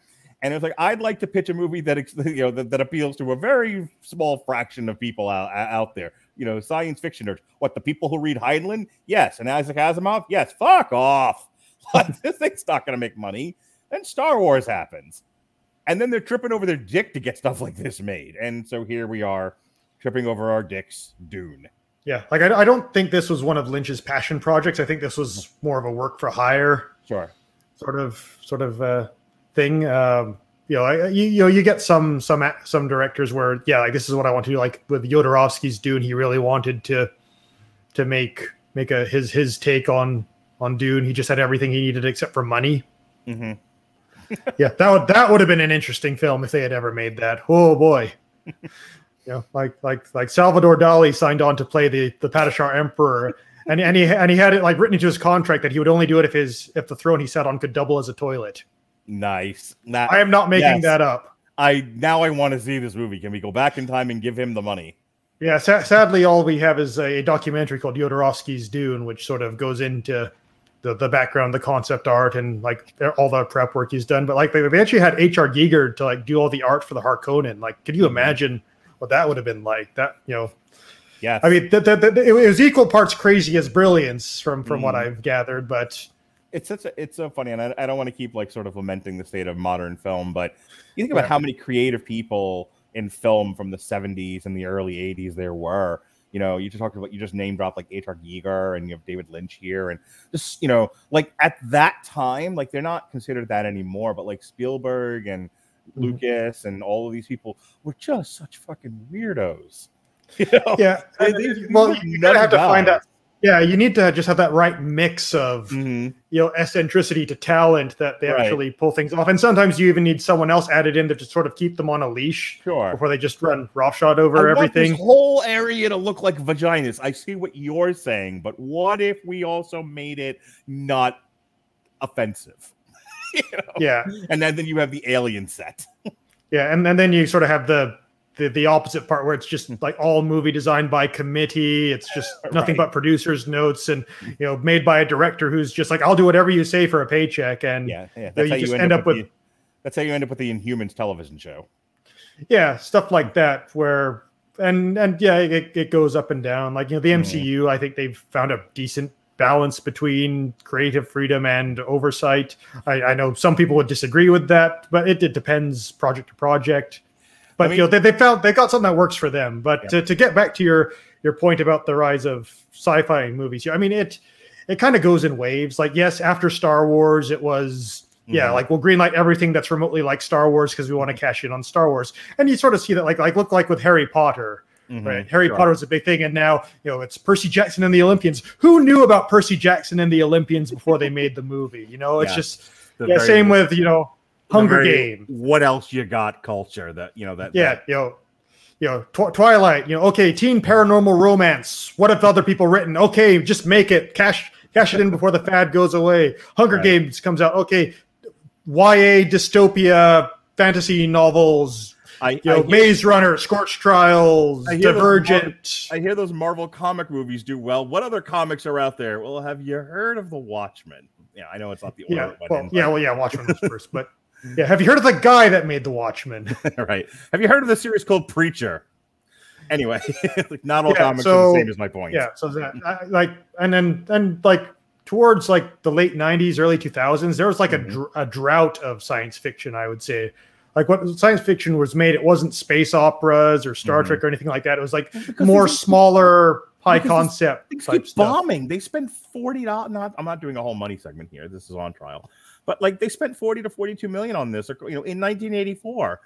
[SPEAKER 2] And it was like, I'd like to pitch a movie that you know that, that appeals to a very small fraction of people out, out there. You know, science fiction nerds. What the people who read Heinlein? Yes. And Isaac Asimov? Yes. Fuck off. This thing's not going to make money. Then Star Wars happens, and then they're tripping over their dick to get stuff like this made. And so here we are, tripping over our dicks. Dune.
[SPEAKER 3] Yeah, like I, I don't think this was one of Lynch's passion projects. I think this was more of a work for hire
[SPEAKER 2] Sure.
[SPEAKER 3] sort of sort of uh, thing. Um, you know, I, you, you know, you get some some some directors where yeah, like this is what I want to do. Like with Jodorowsky's Dune, he really wanted to to make make a his his take on on Dune. He just had everything he needed except for money.
[SPEAKER 2] hmm
[SPEAKER 3] Yeah, that would that would have been an interesting film if they had ever made that. Oh boy. you know, like like like Salvador Dali signed on to play the the Padishah Emperor, and and he and he had it like written into his contract that he would only do it if his if the throne he sat on could double as a toilet.
[SPEAKER 2] Nice. That,
[SPEAKER 3] I am not making
[SPEAKER 2] Yes.
[SPEAKER 3] that up.
[SPEAKER 2] I now I want to see this movie. Can we go back in time and give him the money?
[SPEAKER 3] Yeah, sa- sadly, all we have is a documentary called Jodorowsky's Dune, which sort of goes into the, the background, the concept art, and like all the prep work he's done. But like they, they actually had H.R. Giger to like do all the art for the Harkonnen. Like, could you imagine what that would have been like? That you know,
[SPEAKER 2] yeah.
[SPEAKER 3] I mean, it was equal parts crazy as brilliance from from what
[SPEAKER 2] Mm.
[SPEAKER 3] I've gathered. But
[SPEAKER 2] it's such a, it's so funny, and I, I don't want to keep like sort of lamenting the state of modern film, but you think about
[SPEAKER 3] Yeah.
[SPEAKER 2] how many creative people in film from the 70s and the early 80s there were. You know, you just talked about you just name dropped like H.R. Giger and you have David Lynch here, and just you know, like at that time, like they're not considered that anymore, but like Spielberg and
[SPEAKER 3] Mhm.
[SPEAKER 2] Lucas and all of these people were just such fucking weirdos. You know?
[SPEAKER 3] yeah,
[SPEAKER 2] these
[SPEAKER 3] well,
[SPEAKER 2] are
[SPEAKER 3] you gotta have to find
[SPEAKER 2] guys.
[SPEAKER 3] Yeah, you need to just have that right mix of
[SPEAKER 2] Mhm.
[SPEAKER 3] you know eccentricity to talent that they
[SPEAKER 2] Right.
[SPEAKER 3] actually pull things off and sometimes you even need someone else added in to just sort of keep them on a leash
[SPEAKER 2] Sure.
[SPEAKER 3] before they just run roughshod
[SPEAKER 2] I
[SPEAKER 3] over
[SPEAKER 2] want
[SPEAKER 3] everything
[SPEAKER 2] this whole area to look like vaginas. I see what you're saying, but what if we also made it not offensive? You know?
[SPEAKER 3] yeah
[SPEAKER 2] And then, then you have the alien set.
[SPEAKER 3] yeah and, and then you sort of have the, the the opposite part where it's just like all movie designed by committee it's just nothing
[SPEAKER 2] Right.
[SPEAKER 3] but producers notes and you know made by a director who's just like i'll do whatever you say for a paycheck and
[SPEAKER 2] Yeah, yeah.
[SPEAKER 3] you
[SPEAKER 2] That's how
[SPEAKER 3] just
[SPEAKER 2] you end,
[SPEAKER 3] end
[SPEAKER 2] up, with.
[SPEAKER 3] with-
[SPEAKER 2] the, that's how you end up with the Inhumans television show.
[SPEAKER 3] yeah stuff like that where and and yeah it, it goes up and down like you know the
[SPEAKER 2] mm-hmm.
[SPEAKER 3] mcu i think they've found a decent balance between creative freedom and oversight I, I know some people would disagree with that but it, it depends project to project but
[SPEAKER 2] I mean-
[SPEAKER 3] you know they, they found they got something that works for them. But
[SPEAKER 2] Yeah.
[SPEAKER 3] to, to get back to your your point about the rise of sci-fi movies i mean it it kind of goes in waves. Like yes after star wars it was yeah
[SPEAKER 2] Mhm.
[SPEAKER 3] like we'll greenlight everything that's remotely like star wars because we want to cash in on star wars. And you sort of see that like like look like with harry potter
[SPEAKER 2] Mhm,
[SPEAKER 3] right? Harry
[SPEAKER 2] sure.
[SPEAKER 3] potter was a big thing and now you know it's percy jackson and the olympians. Who knew about percy jackson and the olympians before they made the movie? You know it's
[SPEAKER 2] Yeah.
[SPEAKER 3] just
[SPEAKER 2] The
[SPEAKER 3] yeah same with you know hunger game
[SPEAKER 2] What else you got? Culture that you know that.
[SPEAKER 3] yeah
[SPEAKER 2] that-
[SPEAKER 3] you know you know Tw- twilight you know okay teen paranormal romance what have other people written okay just make it cash cash it in before the fad goes away hunger
[SPEAKER 2] Right.
[SPEAKER 3] games comes out okay ya dystopia fantasy novels
[SPEAKER 2] I,
[SPEAKER 3] you know,
[SPEAKER 2] I hear-
[SPEAKER 3] Maze Runner, Scorch Trials,
[SPEAKER 2] I hear those
[SPEAKER 3] Divergent.
[SPEAKER 2] I hear those Marvel comic movies do well. What other comics are out there? Well, have you heard of the Watchmen? Yeah, I know it's not the order.
[SPEAKER 3] yeah, well,
[SPEAKER 2] in,
[SPEAKER 3] yeah, well, yeah. Watchmen was first, but yeah. Have you heard of the guy that made the Watchmen?
[SPEAKER 2] right. Have you heard of the series called Preacher? Anyway, like, not all
[SPEAKER 3] Yeah,
[SPEAKER 2] comics are the same. Is my point.
[SPEAKER 3] yeah. So that I, like, and then and like towards like the late '90s, early 2000s, there was like
[SPEAKER 2] Mhm.
[SPEAKER 3] a, dr- a drought of science fiction. I would say. Like what science fiction was made, it wasn't space operas or Star
[SPEAKER 2] Mhm.
[SPEAKER 3] Trek or anything like that. It was like more smaller, high concept type
[SPEAKER 2] keep
[SPEAKER 3] stuff.
[SPEAKER 2] bombing. They spend forty dollars. Not, I'm not doing a whole money segment here. This is on trial, but like they spent forty to forty-two million on this. You know, in 1984,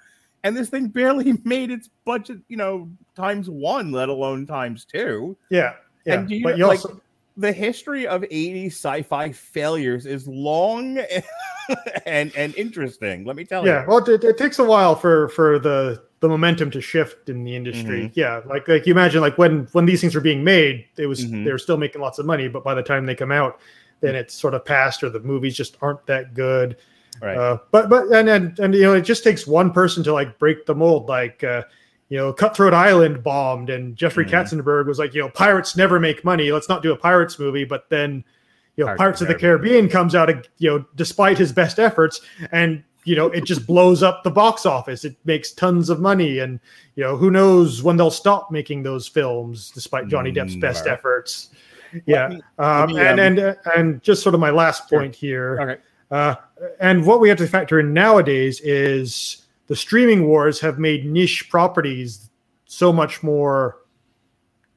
[SPEAKER 2] and this thing barely made its budget. You know, times one, let alone times two.
[SPEAKER 3] Yeah, yeah.
[SPEAKER 2] And do you
[SPEAKER 3] but you
[SPEAKER 2] like,
[SPEAKER 3] also,
[SPEAKER 2] the history of 80 sci-fi failures is long and and interesting. Let me tell
[SPEAKER 3] yeah
[SPEAKER 2] you.
[SPEAKER 3] Yeah well it, it takes a while for for the the momentum to shift in the industry
[SPEAKER 2] Mm-hmm.
[SPEAKER 3] yeah like like you imagine like when when these things were being made it was
[SPEAKER 2] Mhm.
[SPEAKER 3] they were still making lots of money but by the time they come out then it's sort of past or the movies just aren't that good.
[SPEAKER 2] Right.
[SPEAKER 3] uh, but but and, and and you know it just takes one person to like break the mold like uh you know cutthroat island bombed and jeffrey
[SPEAKER 2] Mhm.
[SPEAKER 3] katzenberg was like you know pirates never make money. Let's not do a pirates movie. But then you know
[SPEAKER 2] Pirates
[SPEAKER 3] pirates,
[SPEAKER 2] of the
[SPEAKER 3] the caribbean comes out you know despite his best efforts and you know it just blows up the box office. It makes tons of money and you know who knows when they'll stop making those films despite johnny depp's best efforts yeah
[SPEAKER 2] me-
[SPEAKER 3] um,
[SPEAKER 2] me,
[SPEAKER 3] and
[SPEAKER 2] um,
[SPEAKER 3] and uh, and just sort of my last
[SPEAKER 2] Sure.
[SPEAKER 3] point here
[SPEAKER 2] Okay.
[SPEAKER 3] uh, and what we have to factor in nowadays is the streaming wars have made niche properties so much more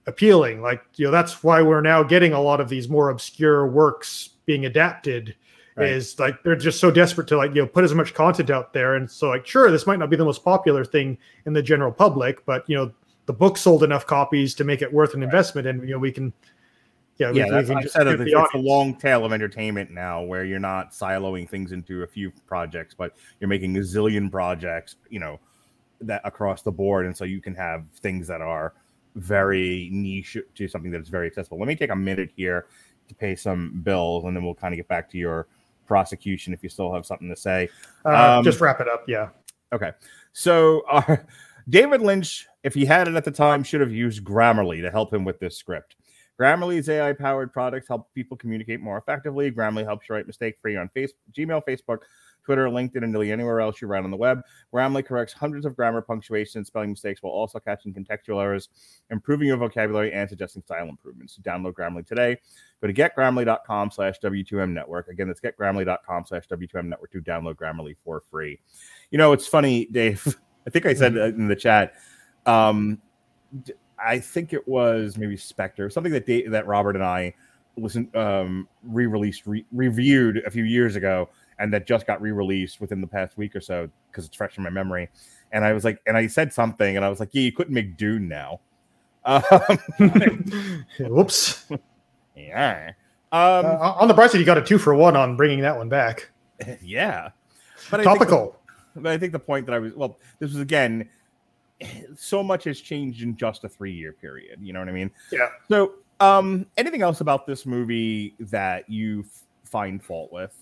[SPEAKER 3] appealing. Like, you know, that's why we're now getting a lot of these more obscure works being adapted
[SPEAKER 2] Right.
[SPEAKER 3] is like they're just so desperate to like you know put as much content out there and so like sure this might not be the most popular thing in the general public but you know the book sold enough copies to make it worth an investment and you know we can yeah, we,
[SPEAKER 2] yeah,
[SPEAKER 3] we
[SPEAKER 2] that's
[SPEAKER 3] can
[SPEAKER 2] I
[SPEAKER 3] just
[SPEAKER 2] said
[SPEAKER 3] give
[SPEAKER 2] it,
[SPEAKER 3] the
[SPEAKER 2] it's a long tail of entertainment now, where you're not siloing things into a few projects, but you're making a zillion projects, you know, that across the board, and so you can have things that are very niche to something that's very accessible. Let me take a minute here to pay some bills, and then we'll kind of get back to your prosecution if you still have something to say.
[SPEAKER 3] uh,
[SPEAKER 2] um,
[SPEAKER 3] just wrap it up yeah
[SPEAKER 2] Okay. So uh, David Lynch, if he had it at the time, should have used Grammarly to help him with this script. Grammarly's AI powered products help people communicate more effectively. Grammarly helps you write mistake free on face- Gmail, Facebook, Twitter, LinkedIn, and nearly anywhere else you write on the web. Grammarly corrects hundreds of grammar, punctuation, and spelling mistakes while also catching contextual errors, improving your vocabulary, and suggesting style improvements. Download Grammarly today. Go to getgrammarly.com slash W2M network. Again, that's getgrammarly.com slash W2M network to download Grammarly for free. You know, it's funny, Dave. I think I said in the chat. Um, I think it was maybe Spectre, something that Dave, that Robert and I listened, um, re-released, re- reviewed a few years ago, and that just got re-released within the past week or so because it's fresh in my memory. And I was like, and I said something, and I was like, yeah, you couldn't make Dune now. Um,
[SPEAKER 3] whoops
[SPEAKER 2] yeah. Um,
[SPEAKER 3] uh, on the bright side you got a two for one on bringing that one back
[SPEAKER 2] yeah. But I think the-
[SPEAKER 3] topical
[SPEAKER 2] but I think the point that I was well, this was again, so much has changed in just a three year period. You know what I mean?
[SPEAKER 3] Yeah.
[SPEAKER 2] So, um, anything else about this movie that you find fault with?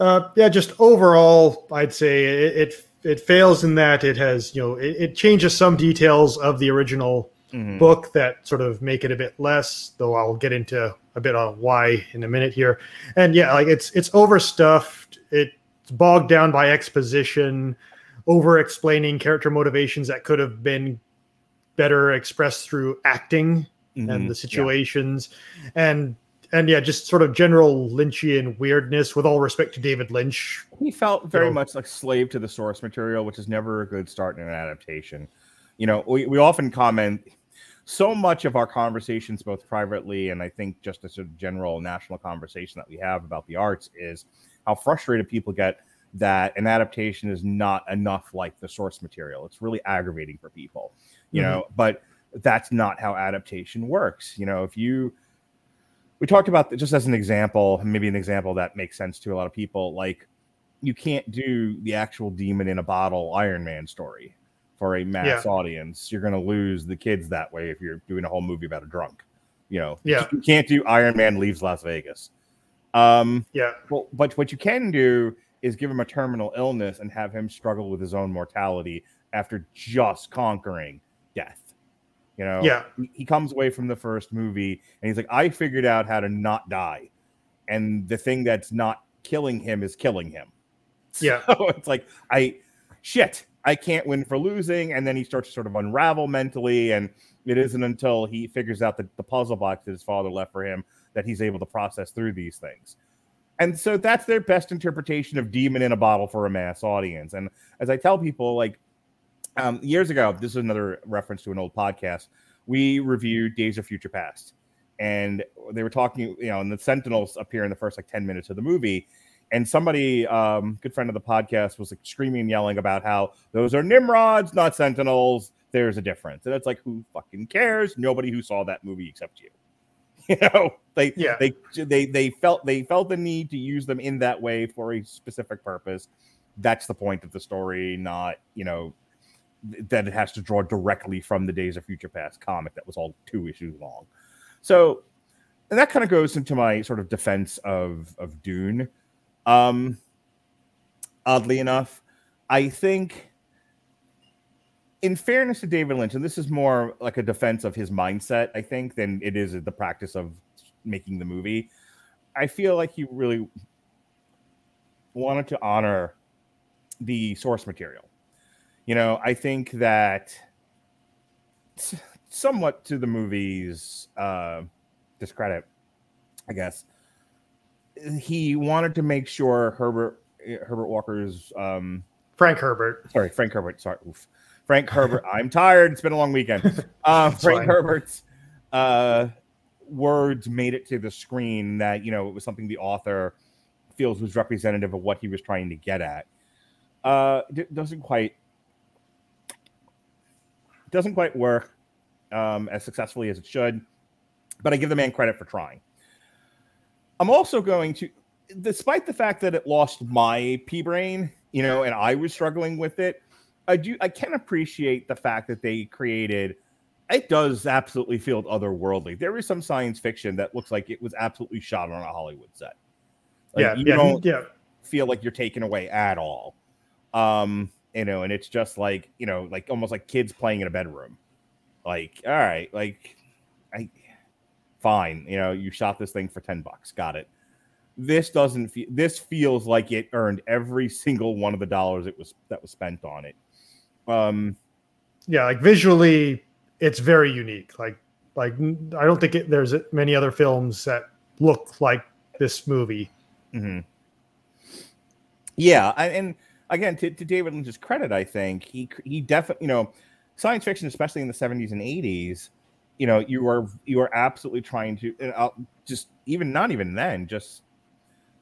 [SPEAKER 3] Uh, yeah, just overall, I'd say it, it it fails in that it has you know it, it changes some details of the original
[SPEAKER 2] Mhm.
[SPEAKER 3] book that sort of make it a bit less. Though I'll get into a bit on why in a minute here. And yeah, like it's it's overstuffed. It's bogged down by exposition, over explaining character motivations that could have been better expressed through acting
[SPEAKER 2] Mhm.
[SPEAKER 3] and the
[SPEAKER 2] Yeah.
[SPEAKER 3] situations and and yeah just sort of general lynchian weirdness with all respect to david lynch
[SPEAKER 2] he felt very
[SPEAKER 3] know.
[SPEAKER 2] much like slave to the source material, which is never a good start in an adaptation. You know, we, we often comment so much of our conversations, both privately and I think just as a general national conversation that we have about the arts, is how frustrated people get that an adaptation is not enough like the source material. It's really aggravating for people, you
[SPEAKER 3] Mhm.
[SPEAKER 2] know, but that's not how adaptation works. You know, if you we talked about just as an example, maybe an example that makes sense to a lot of people, like you can't do the actual demon in a bottle Iron Man story for a mass audience. You're going to lose the kids that way if you're doing a whole movie about a drunk. You know,
[SPEAKER 3] Yeah.
[SPEAKER 2] you can't do Iron Man leaves Las Vegas. Um,
[SPEAKER 3] yeah
[SPEAKER 2] well, but what you can do is give him a terminal illness and have him struggle with his own mortality after just conquering death. You know,
[SPEAKER 3] yeah
[SPEAKER 2] he- comes away from the first movie and he's like, I figured out how to not die. And the thing that's not killing him is killing him.
[SPEAKER 3] Yeah.
[SPEAKER 2] So it's like, I shit, I can't win for losing. And then he starts to sort of unravel mentally. And it isn't until he figures out that the puzzle box that his father left for him that he's able to process through these things. And so that's their best interpretation of demon in a bottle for a mass audience. And as I tell people, like um, years ago, this is another reference to an old podcast. We reviewed Days of Future Past, and they were talking, you know, and the Sentinels appear in the first like 10 minutes of the movie. And somebody, um, good friend of the podcast, was like screaming and yelling about how those are Nimrods, not Sentinels. There's a difference. And it's like, who fucking cares? Nobody who saw that movie except you. You know, they
[SPEAKER 3] Yeah.
[SPEAKER 2] they they they felt they felt the need to use them in that way for a specific purpose. That's the point of the story, not you know that it has to draw directly from the Days of Future Past comic that was all two issues long. So and that kind of goes into my sort of defense of of Dune. Um oddly enough, I think in fairness to David Lynch, and this is more like a defense of his mindset, I think, than it is the practice of making the movie. I feel like he really wanted to honor the source material. You know, I think that somewhat to the movie's uh, discredit, I guess, he wanted to make sure Herbert Herbert Walker's um,
[SPEAKER 3] frank herbert
[SPEAKER 2] sorry, Frank Herbert. Sorry, oof. Frank Herbert. I'm tired. It's been a long weekend. Uh, Frank
[SPEAKER 3] fine.
[SPEAKER 2] Herbert's uh, words made it to the screen that you know it was something the author feels was representative of what he was trying to get at. Uh, d- doesn't quite doesn't quite work um, as successfully as it should, but I give the man credit for trying. I'm also going to, despite the fact that it lost my P brain, you know, and I was struggling with it. I do, I can appreciate the fact that they created. It does absolutely feel otherworldly. There is some science fiction that looks like it was absolutely shot on a Hollywood set. Like,
[SPEAKER 3] yeah,
[SPEAKER 2] you
[SPEAKER 3] yeah,
[SPEAKER 2] don't
[SPEAKER 3] yeah.
[SPEAKER 2] feel like you're taken away at all. Um, you know, and it's just like you know, like almost like kids playing in a bedroom. Like, all right, like, I, fine, you know, you shot this thing for ten bucks, got it. This doesn't feel. This feels like it earned every single one of the dollars it was that was spent on it. Um,
[SPEAKER 3] yeah like visually it's very unique like like i don't think it, there's many other films that look like this movie
[SPEAKER 2] mhm. Yeah, I- and again, to, to David Lynch's credit, I think he he definitely you know science fiction, especially in the seventies and eighties. You know, you are you are absolutely trying to and I'll just even not even then, just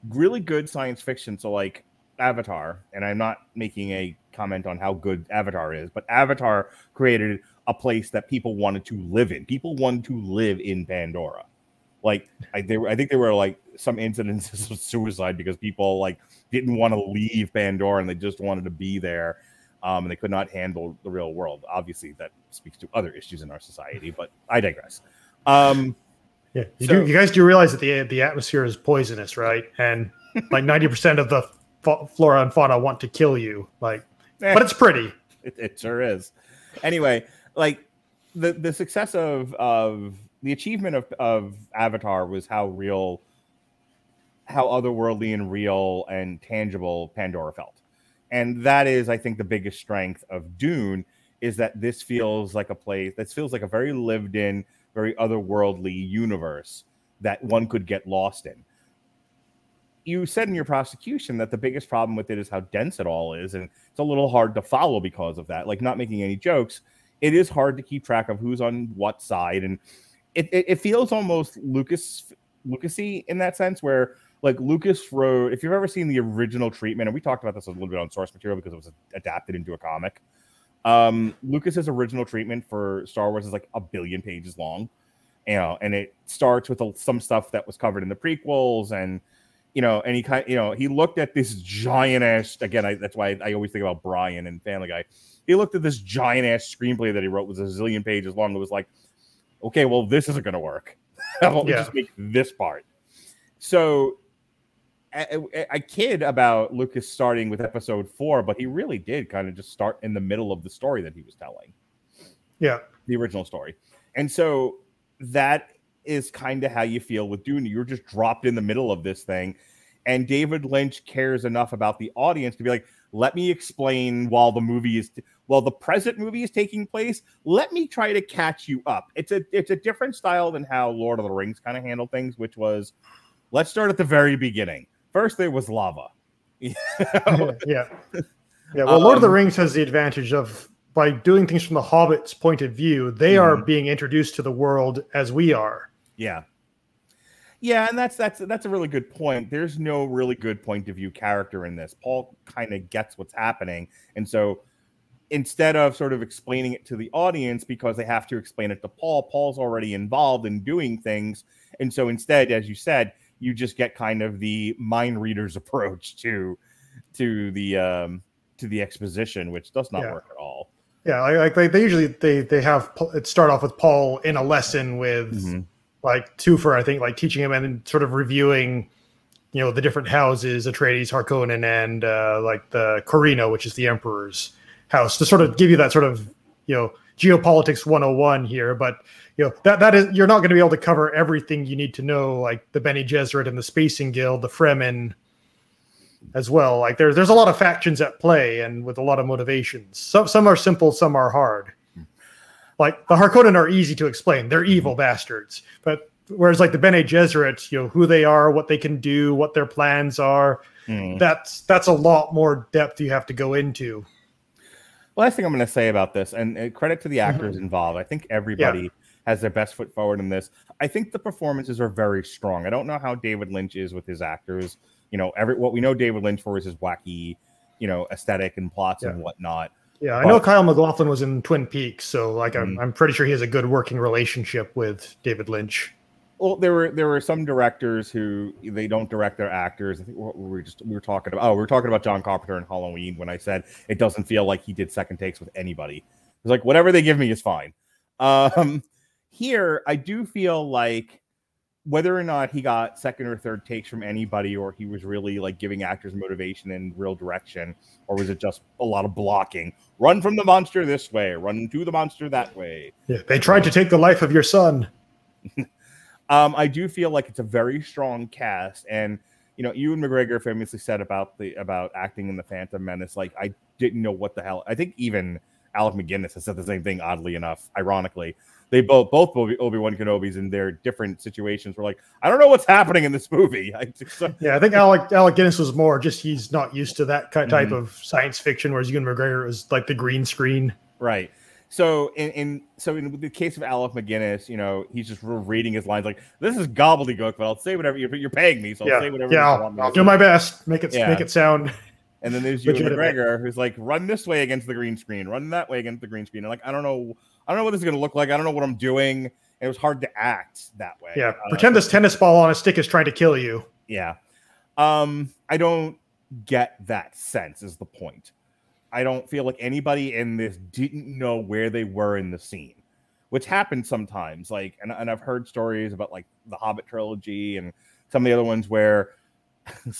[SPEAKER 2] really good science fiction. So like Avatar, and I'm not making a comment on how good Avatar is, but Avatar created a place that people wanted to live in. People wanted to live in Pandora. Like I, they were, I think there were like some incidences of suicide because people like didn't want to leave Pandora and they just wanted to be there. Um, and they could not handle the real world. Obviously, that speaks to other issues in our society, but I digress. Um,
[SPEAKER 3] yeah you,
[SPEAKER 2] So-
[SPEAKER 3] do, you guys do realize that the the atmosphere is poisonous right and like 90% of the fa- flora and fauna want to kill you like
[SPEAKER 2] eh,
[SPEAKER 3] but it's pretty
[SPEAKER 2] it, it sure is. Anyway, like the the success of of the achievement of of Avatar was how real, how otherworldly and real and tangible Pandora felt, and that is, I think, the biggest strength of Dune is that this feels like a place that feels like a very lived in, very otherworldly universe that one could get lost in. You said in your prosecution that the biggest problem with it is how dense it all is, and it's a little hard to follow because of that. Like not making any jokes, it is hard to keep track of who's on what side, and it, it, it feels almost Lucas Lucasy in that sense, where like Lucas wrote. If you've ever seen the original treatment, and we talked about this a little bit on source material because it was adapted into a comic. Um, Lucas's original treatment for Star Wars is like a billion pages long, you know, and it starts with some stuff that was covered in the prequels and you know, and he kind you know, he looked at this giant ass again. I, that's why I, always think about Brian and Family Guy. He looked at this giant ass screenplay that he wrote was a zillion pages long. It was like, okay, well, this isn't going to work. Let
[SPEAKER 3] Yeah.
[SPEAKER 2] just make this part. So I, I, I kid about Lucas starting with episode four, but he really did kind of just start in the middle of the story that he was telling
[SPEAKER 3] yeah
[SPEAKER 2] the original story. And so that is kind of how you feel with Dune. You're just dropped in the middle of this thing. And David Lynch cares enough about the audience to be like, let me explain while the movie is while the present movie is taking place, let me try to catch you up. It's a it's a different style than how Lord of the Rings kind of handled things, which was let's start at the very beginning. First there was lava.
[SPEAKER 3] yeah yeah well lord of the
[SPEAKER 2] Um,
[SPEAKER 3] rings has the advantage of by doing things from the hobbit's point of view they are
[SPEAKER 2] Mhm.
[SPEAKER 3] being introduced to the world as we are
[SPEAKER 2] Yeah. Yeah, and that's that's that's a really good point. There's no really good point of view character in this. Paul kind of gets what's happening, and so instead of sort of explaining it to the audience because they have to explain it to Paul, Paul's already involved in doing things, and so instead, as you said, you just get kind of the mind reader's approach to to the um to the exposition, which does not
[SPEAKER 3] Yeah.
[SPEAKER 2] work at all.
[SPEAKER 3] yeah like, like they, they usually they they have it start off with paul in a lesson with
[SPEAKER 2] Mhm.
[SPEAKER 3] Like Thufir, I think, like teaching him and sort of reviewing, you know, the different houses, Atreides, Harkonnen, and uh, like the Corrino, which is the Emperor's house, to sort of give you that sort of, you know, geopolitics 101 here. But you know, that that is you're not going to be able to cover everything you need to know, like the Bene Gesserit and the Spacing Guild, the Fremen as well. Like there's there's a lot of factions at play and with a lot of motivations. Some some are simple, some are hard like the Harkonnen are easy to explain. They're evil bastards. But whereas like the Bene Gesserit, you know, who they are, what they can do, what their plans are,
[SPEAKER 2] Mhm.
[SPEAKER 3] that's that's a lot more depth you have to go into.
[SPEAKER 2] last thing I'm going to say about this, and uh, credit to the actors involved. I think everybody has their best foot forward in this. I think the performances are very strong. I don't know how David Lynch is with his actors. You know, every what we know David Lynch for is his wacky, you know, aesthetic and plots
[SPEAKER 3] Yeah.
[SPEAKER 2] and whatnot.
[SPEAKER 3] Yeah, I
[SPEAKER 2] But-
[SPEAKER 3] know Kyle MacLachlan was in Twin Peaks, so like I'm,
[SPEAKER 2] Mhm.
[SPEAKER 3] I'm pretty sure he has a good working relationship with David Lynch.
[SPEAKER 2] Well, there were there were some directors who they don't direct their actors. I think what we were just we were talking about. Oh, we were talking about John Carpenter in Halloween when I said it doesn't feel like he did second takes with anybody. It's like whatever they give me is fine. Um, here I do feel like whether or not he got second or third takes from anybody, or he was really like giving actors motivation and real direction, or was it just a lot of blocking? Run from the monster this way, run to the monster that way.
[SPEAKER 3] Yeah, they tried to take the life of your son.
[SPEAKER 2] Um, I do feel like it's a very strong cast, and you know, Ewan McGregor famously said about the about acting in the Phantom Menace, like I didn't know what the hell. I think even Alec McGinnis has said the same thing. Oddly enough, ironically, they both both Obi Wan Kenobi's in their different situations were like, I don't know what's happening in this movie. I
[SPEAKER 3] Yeah, I think Alec Alec Guinness was more just he's not used to that type
[SPEAKER 2] Mhm.
[SPEAKER 3] of science fiction, whereas Ewan McGregor was like the green screen.
[SPEAKER 2] right. So in, in so in the case of Alec McGinnis, you know, he's just reading his lines like, "This is gobbledygook," but I'll say whatever you're, you're paying me, so I'll
[SPEAKER 3] yeah,
[SPEAKER 2] say whatever.
[SPEAKER 3] yeah,
[SPEAKER 2] you
[SPEAKER 3] I'll,
[SPEAKER 2] want me
[SPEAKER 3] I'll do my best. Make it
[SPEAKER 2] Yeah.
[SPEAKER 3] make it sound.
[SPEAKER 2] And then there's Ewan McGregor, who's like, run this way against the green screen, run that way against the green screen. And like, I don't know, I don't know what this is gonna look like. I don't know what I'm doing. It was hard to act that way.
[SPEAKER 3] Yeah,
[SPEAKER 2] Uh,
[SPEAKER 3] pretend this tennis ball on a stick is trying to kill you.
[SPEAKER 2] yeah. Um, I don't get that sense. Is the point? I don't feel like anybody in this didn't know where they were in the scene, which happens sometimes. Like, and, and I've heard stories about like the Hobbit trilogy and some of the other ones where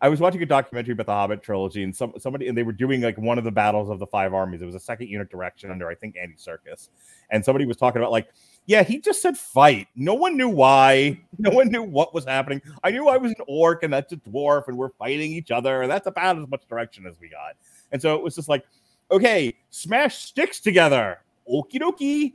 [SPEAKER 2] I was watching a documentary about the Hobbit trilogy, and some somebody and they were doing like one of the battles of the five armies. It was a second unit direction under I think Andy Serkis, and somebody was talking about like, yeah, he just said fight. No one knew why. No one knew what was happening. I knew I was an orc and that's a dwarf, and we're fighting each other, and that's about as much direction as we got. And so it was just like, okay, smash sticks together. Okie dokie.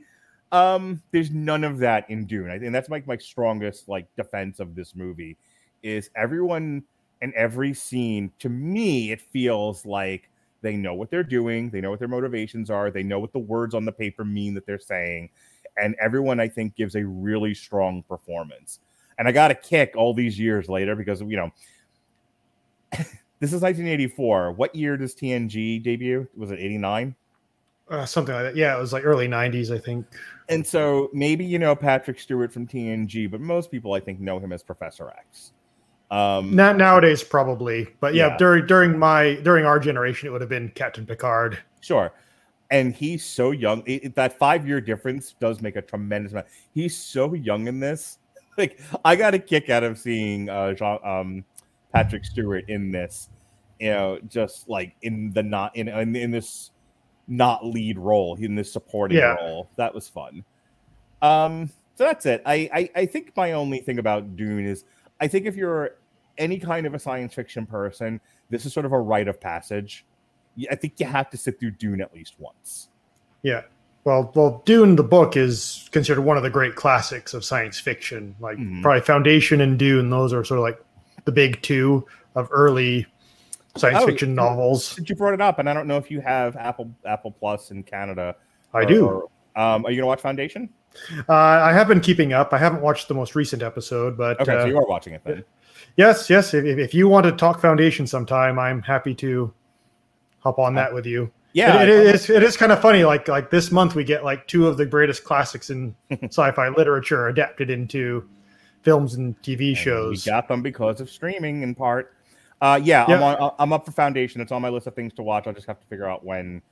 [SPEAKER 2] Um, there's none of that in Dune. I think that's like my strongest like defense of this movie is everyone in every scene. To me, it feels like they know what they're doing, they know what their motivations are, they know what the words on the paper mean that they're saying, and everyone I think gives a really strong performance. And I got a kick all these years later because you know this is 1984. What year does TNG debut? Was it 89?
[SPEAKER 3] Uh, something like that. Yeah, it was like early '90s, I think.
[SPEAKER 2] And so maybe you know Patrick Stewart from TNG, but most people I think know him as Professor X. Um,
[SPEAKER 3] Now, nowadays, probably, but yeah,
[SPEAKER 2] Yeah.
[SPEAKER 3] during during my during our generation, it would have been Captain Picard.
[SPEAKER 2] Sure. And he's so young. It- that five year difference does make a tremendous amount. He's so young in this. Like I got a kick out of seeing uh, Jean, um, Patrick Stewart in this. You know, just like in the not in in, in this not lead role in this supporting
[SPEAKER 3] Yeah.
[SPEAKER 2] role. That was fun. Um, so that's it. I, I I think my only thing about Dune is I think if you're any kind of a science fiction person, this is sort of a rite of passage. I think you have to sit through Dune at least once.
[SPEAKER 3] Yeah. Well, well, Dune the book is considered one of the great classics of science fiction. Like
[SPEAKER 2] Mhm.
[SPEAKER 3] probably Foundation and Dune; those are sort of like the big two of early science
[SPEAKER 2] Oh,
[SPEAKER 3] fiction novels.
[SPEAKER 2] You brought it up, and I don't know if you have Apple Apple Plus in Canada.
[SPEAKER 3] I
[SPEAKER 2] or-
[SPEAKER 3] do.
[SPEAKER 2] or, um, are you gonna watch Foundation?
[SPEAKER 3] Uh, I have been keeping up. I haven't watched the most recent episode, but
[SPEAKER 2] Okay,
[SPEAKER 3] uh,
[SPEAKER 2] so you are watching it then.
[SPEAKER 3] yes, yes. If, if you want to talk Foundation sometime, I'm happy to hop on that with you.
[SPEAKER 2] Yeah,
[SPEAKER 3] it, it is. It is kind of funny. Like like this month, we get like two of the greatest classics in sci-fi literature adapted into films and TV
[SPEAKER 2] And
[SPEAKER 3] shows.
[SPEAKER 2] We got them because of streaming in part. Uh, yeah, I'm, on, I'm up for Foundation. It's on my list of things to watch. I'll just have to figure out when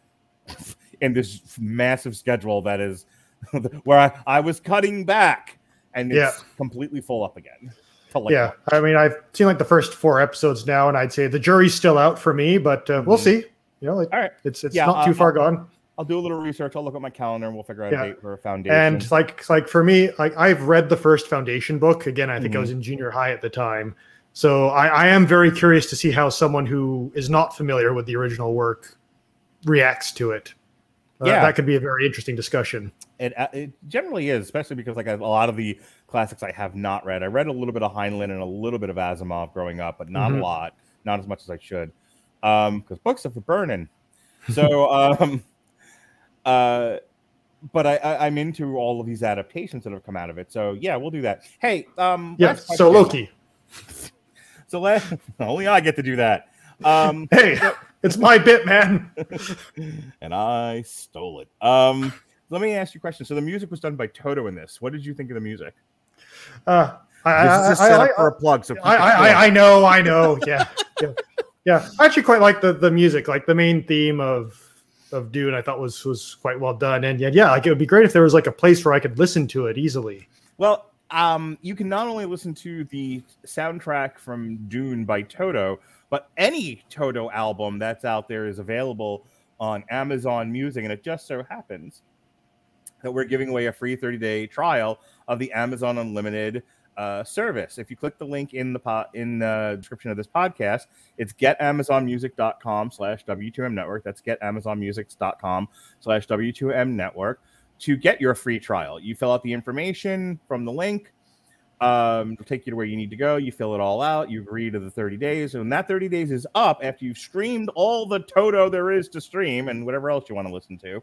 [SPEAKER 2] in this massive schedule that is where I, I was cutting back and it's
[SPEAKER 3] Yeah.
[SPEAKER 2] completely full up again. like
[SPEAKER 3] yeah, I mean, I've seen like the first four episodes now, and I'd say the jury's still out for me, but uh, we'll
[SPEAKER 2] Mhm.
[SPEAKER 3] see. You know, like,
[SPEAKER 2] All right.
[SPEAKER 3] it's it's
[SPEAKER 2] Yeah,
[SPEAKER 3] not too
[SPEAKER 2] I'll-
[SPEAKER 3] far gone.
[SPEAKER 2] I'll do a little research. I'll look at my calendar and we'll figure out
[SPEAKER 3] Yeah.
[SPEAKER 2] a date for a Foundation.
[SPEAKER 3] And like like for me, like I've read the first Foundation book. Again, I think I
[SPEAKER 2] Mhm.
[SPEAKER 3] was in junior high at the time. So I, I am very curious to see how someone who is not familiar with the original work reacts to it. Uh,
[SPEAKER 2] Yeah.
[SPEAKER 3] that could be a very interesting discussion.
[SPEAKER 2] it, uh, it generally is, especially because like a lot of the classics I have not read. I read a little bit of Heinlein and a little bit of Asimov growing up, but not
[SPEAKER 3] Mhm.
[SPEAKER 2] a lot, not as much as I should, Um, because books are for burning. So, um, uh, but I, I I'm into all of these adaptations that have come out of it. So yeah, we'll do that. Hey, um,
[SPEAKER 3] Yeah. So. Loki.
[SPEAKER 2] So last, only I get to do that. Um,
[SPEAKER 3] Hey, it's my bit, man.
[SPEAKER 2] and I stole it. Um, let me ask you a question. So the music was done by Toto in this. What did you think of the music?
[SPEAKER 3] Uh, I,
[SPEAKER 2] This is a
[SPEAKER 3] I, I,
[SPEAKER 2] setup
[SPEAKER 3] I,
[SPEAKER 2] for a plug. So
[SPEAKER 3] I, I. I, I know, I know. Yeah, yeah, yeah. I actually quite like the the music, like the main theme of of Dune. I thought was was quite well done, and yeah, yeah, like it would be great if there was like a place where I could listen to it easily.
[SPEAKER 2] Well, um, you can not only listen to the soundtrack from Dune by Toto, but any Toto album that's out there is available on Amazon Music, and it just so happens that we're giving away a free 30-day trial of the Amazon Unlimited uh, service. If you click the link in the po- in the description of this podcast, it's getamazonmusic.com slash W2M network. That's getamazonmusic.com slash W2M network to get your free trial. You fill out the information from the link. Um, take you to where you need to go. You fill it all out. You agree to the 30 days. And when that 30 days is up after you've streamed all the Toto there is to stream and whatever else you want to listen to.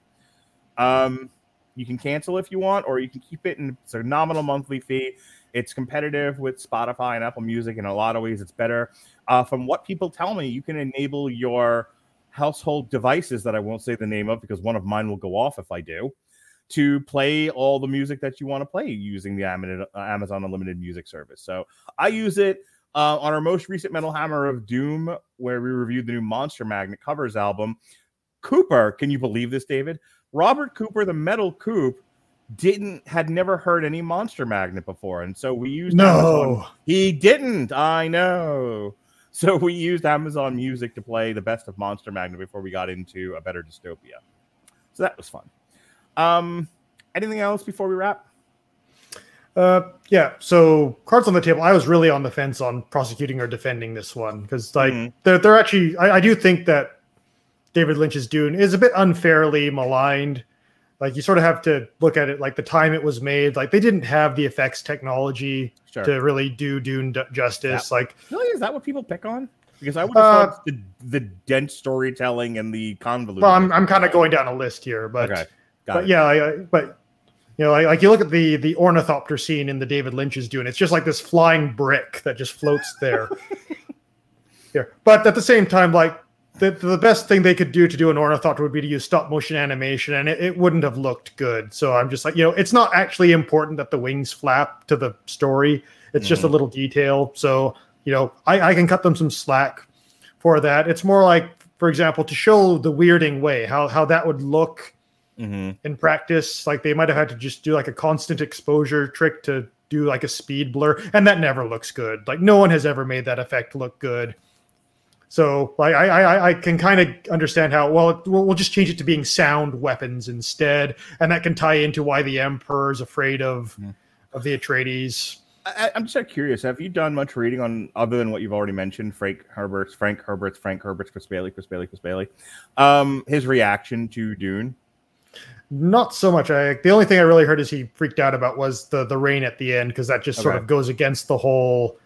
[SPEAKER 2] Um, you can cancel if you want, or you can keep it in it's a nominal monthly fee. It's competitive with Spotify and Apple Music in a lot of ways. It's better. Uh, from what people tell me, you can enable your household devices that I won't say the name of because one of mine will go off if I do to play all the music that you want to play using the Amazon Unlimited Music service. So I use it uh, on our most recent Metal Hammer of Doom, where we reviewed the new Monster Magnet covers album. Cooper, can you believe this, David? Robert Cooper, the Metal Coop, didn't had never heard any Monster Magnet before, and so we used Amazon
[SPEAKER 3] No,
[SPEAKER 2] he didn't. I know. So we used Amazon Music to play the best of Monster Magnet before we got into a better dystopia. So that was fun. Um, anything else before we wrap?
[SPEAKER 3] Uh, yeah. So cards on the table. I was really on the fence on prosecuting or defending this one because, like,
[SPEAKER 2] Mhm.
[SPEAKER 3] they're they're actually. I, I do think that David Lynch's Dune is a bit unfairly maligned. Like, you sort of have to look at it like the time it was made. Like, they didn't have the effects technology
[SPEAKER 2] Sure.
[SPEAKER 3] to really do Dune d- justice. Like,
[SPEAKER 2] really, is that what people pick on? Because I would have
[SPEAKER 3] Uh,
[SPEAKER 2] thought the the dense storytelling and the convoluted.
[SPEAKER 3] well, I'm I'm kind of going down a list here, but
[SPEAKER 2] okay, got
[SPEAKER 3] but
[SPEAKER 2] it.
[SPEAKER 3] yeah, I, I- but you know, like, like you look at the the ornithopter scene in the David Lynch's Dune, it's just like this flying brick that just floats there. Here, but at the same time, like the the best thing they could do to do an ornithopter would be to use stop motion animation, and it, it wouldn't have looked good. So I'm just like, you know, it's not actually important that the wings flap to the story. It's just a mm. little detail. So you know, I, I can cut them some slack for that. It's more like, for example, to show the weirding way, how how that would look
[SPEAKER 2] Mhm.
[SPEAKER 3] in practice. Like they might have had to just do like a constant exposure trick to do like a speed blur, and that never looks good. Like no one has ever made that effect look good. So like I I, I can kind of understand how well it, we'll, we'll just change it to being sound weapons instead, and that can tie into why the Emperor is afraid of
[SPEAKER 2] Mhm.
[SPEAKER 3] of the Atreides.
[SPEAKER 2] I, I'm just curious. Have you done much reading on other than what you've already mentioned? Frank Herbert's, Frank Herbert's, Frank Herbert's, Chris Bailey, Chris Bailey, Chris Bailey. Um, his reaction to Dune.
[SPEAKER 3] Not so much. I the only thing I really heard is he freaked out about was the the rain at the end because that just sort
[SPEAKER 2] Okay.
[SPEAKER 3] of goes against the whole.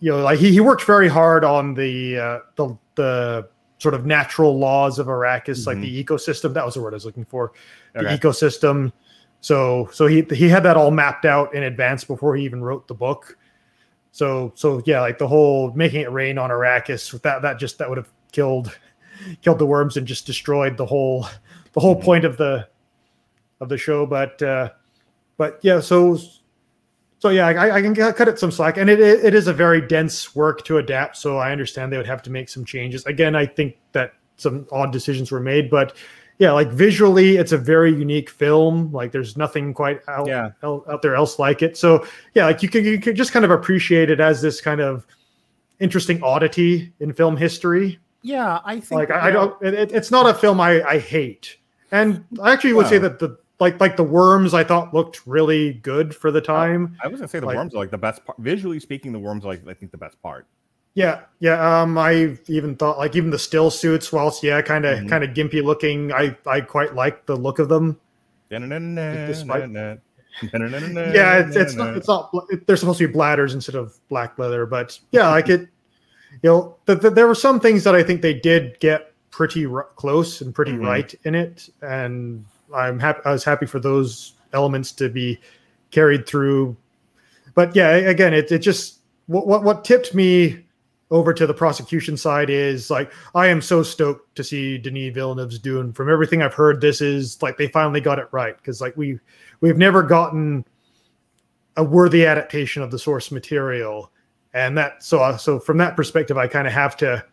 [SPEAKER 3] You know, like he, he worked very hard on the uh, the the sort of natural laws of Arrakis, like the ecosystem. That was the word I was looking for. The
[SPEAKER 2] Okay.
[SPEAKER 3] ecosystem. So so he he had that all mapped out in advance before he even wrote the book. So so yeah, like the whole making it rain on Arrakis with that that just that would have killed killed the worms and just destroyed the whole the whole
[SPEAKER 2] Mhm.
[SPEAKER 3] point of the of the show. But uh, but yeah, so so yeah, I, I can cut it some slack, and it it is a very dense work to adapt. So I understand they would have to make some changes. Again, I think that some odd decisions were made, but yeah, like visually, it's a very unique film. Like there's nothing quite out
[SPEAKER 2] Yeah.
[SPEAKER 3] out, out there else like it. So yeah, like you can you can just kind of appreciate it as this kind of interesting oddity in film history
[SPEAKER 2] Yeah, I think
[SPEAKER 3] like I, I don't it, it- it's not a film I, I hate and i actually would say that the like like the worms i thought looked really good for the time
[SPEAKER 2] I was gonna say the
[SPEAKER 3] like-
[SPEAKER 2] worms are like the best part. Visually speaking, the worms are like I think the best part.
[SPEAKER 3] yeah yeah um i even thought like even the still suits whilst yeah kind of
[SPEAKER 2] Mhm.
[SPEAKER 3] kind of gimpy looking i i quite like the look of them Despite- yeah it's, it's not it's not it, they're supposed to be bladders instead of black leather but yeah like it you know th- th- there were some things that i think they did get pretty r- close and pretty
[SPEAKER 2] Mhm.
[SPEAKER 3] right in it and I'm happy. I was happy for those elements to be carried through. But yeah, again, it it just what what what tipped me over to the prosecution side is like I am so stoked to see Denis Villeneuve's Dune. From everything I've heard, this is like they finally got it right because like we we've never gotten a worthy adaptation of the source material, and that so uh, so from that perspective, I kind of have to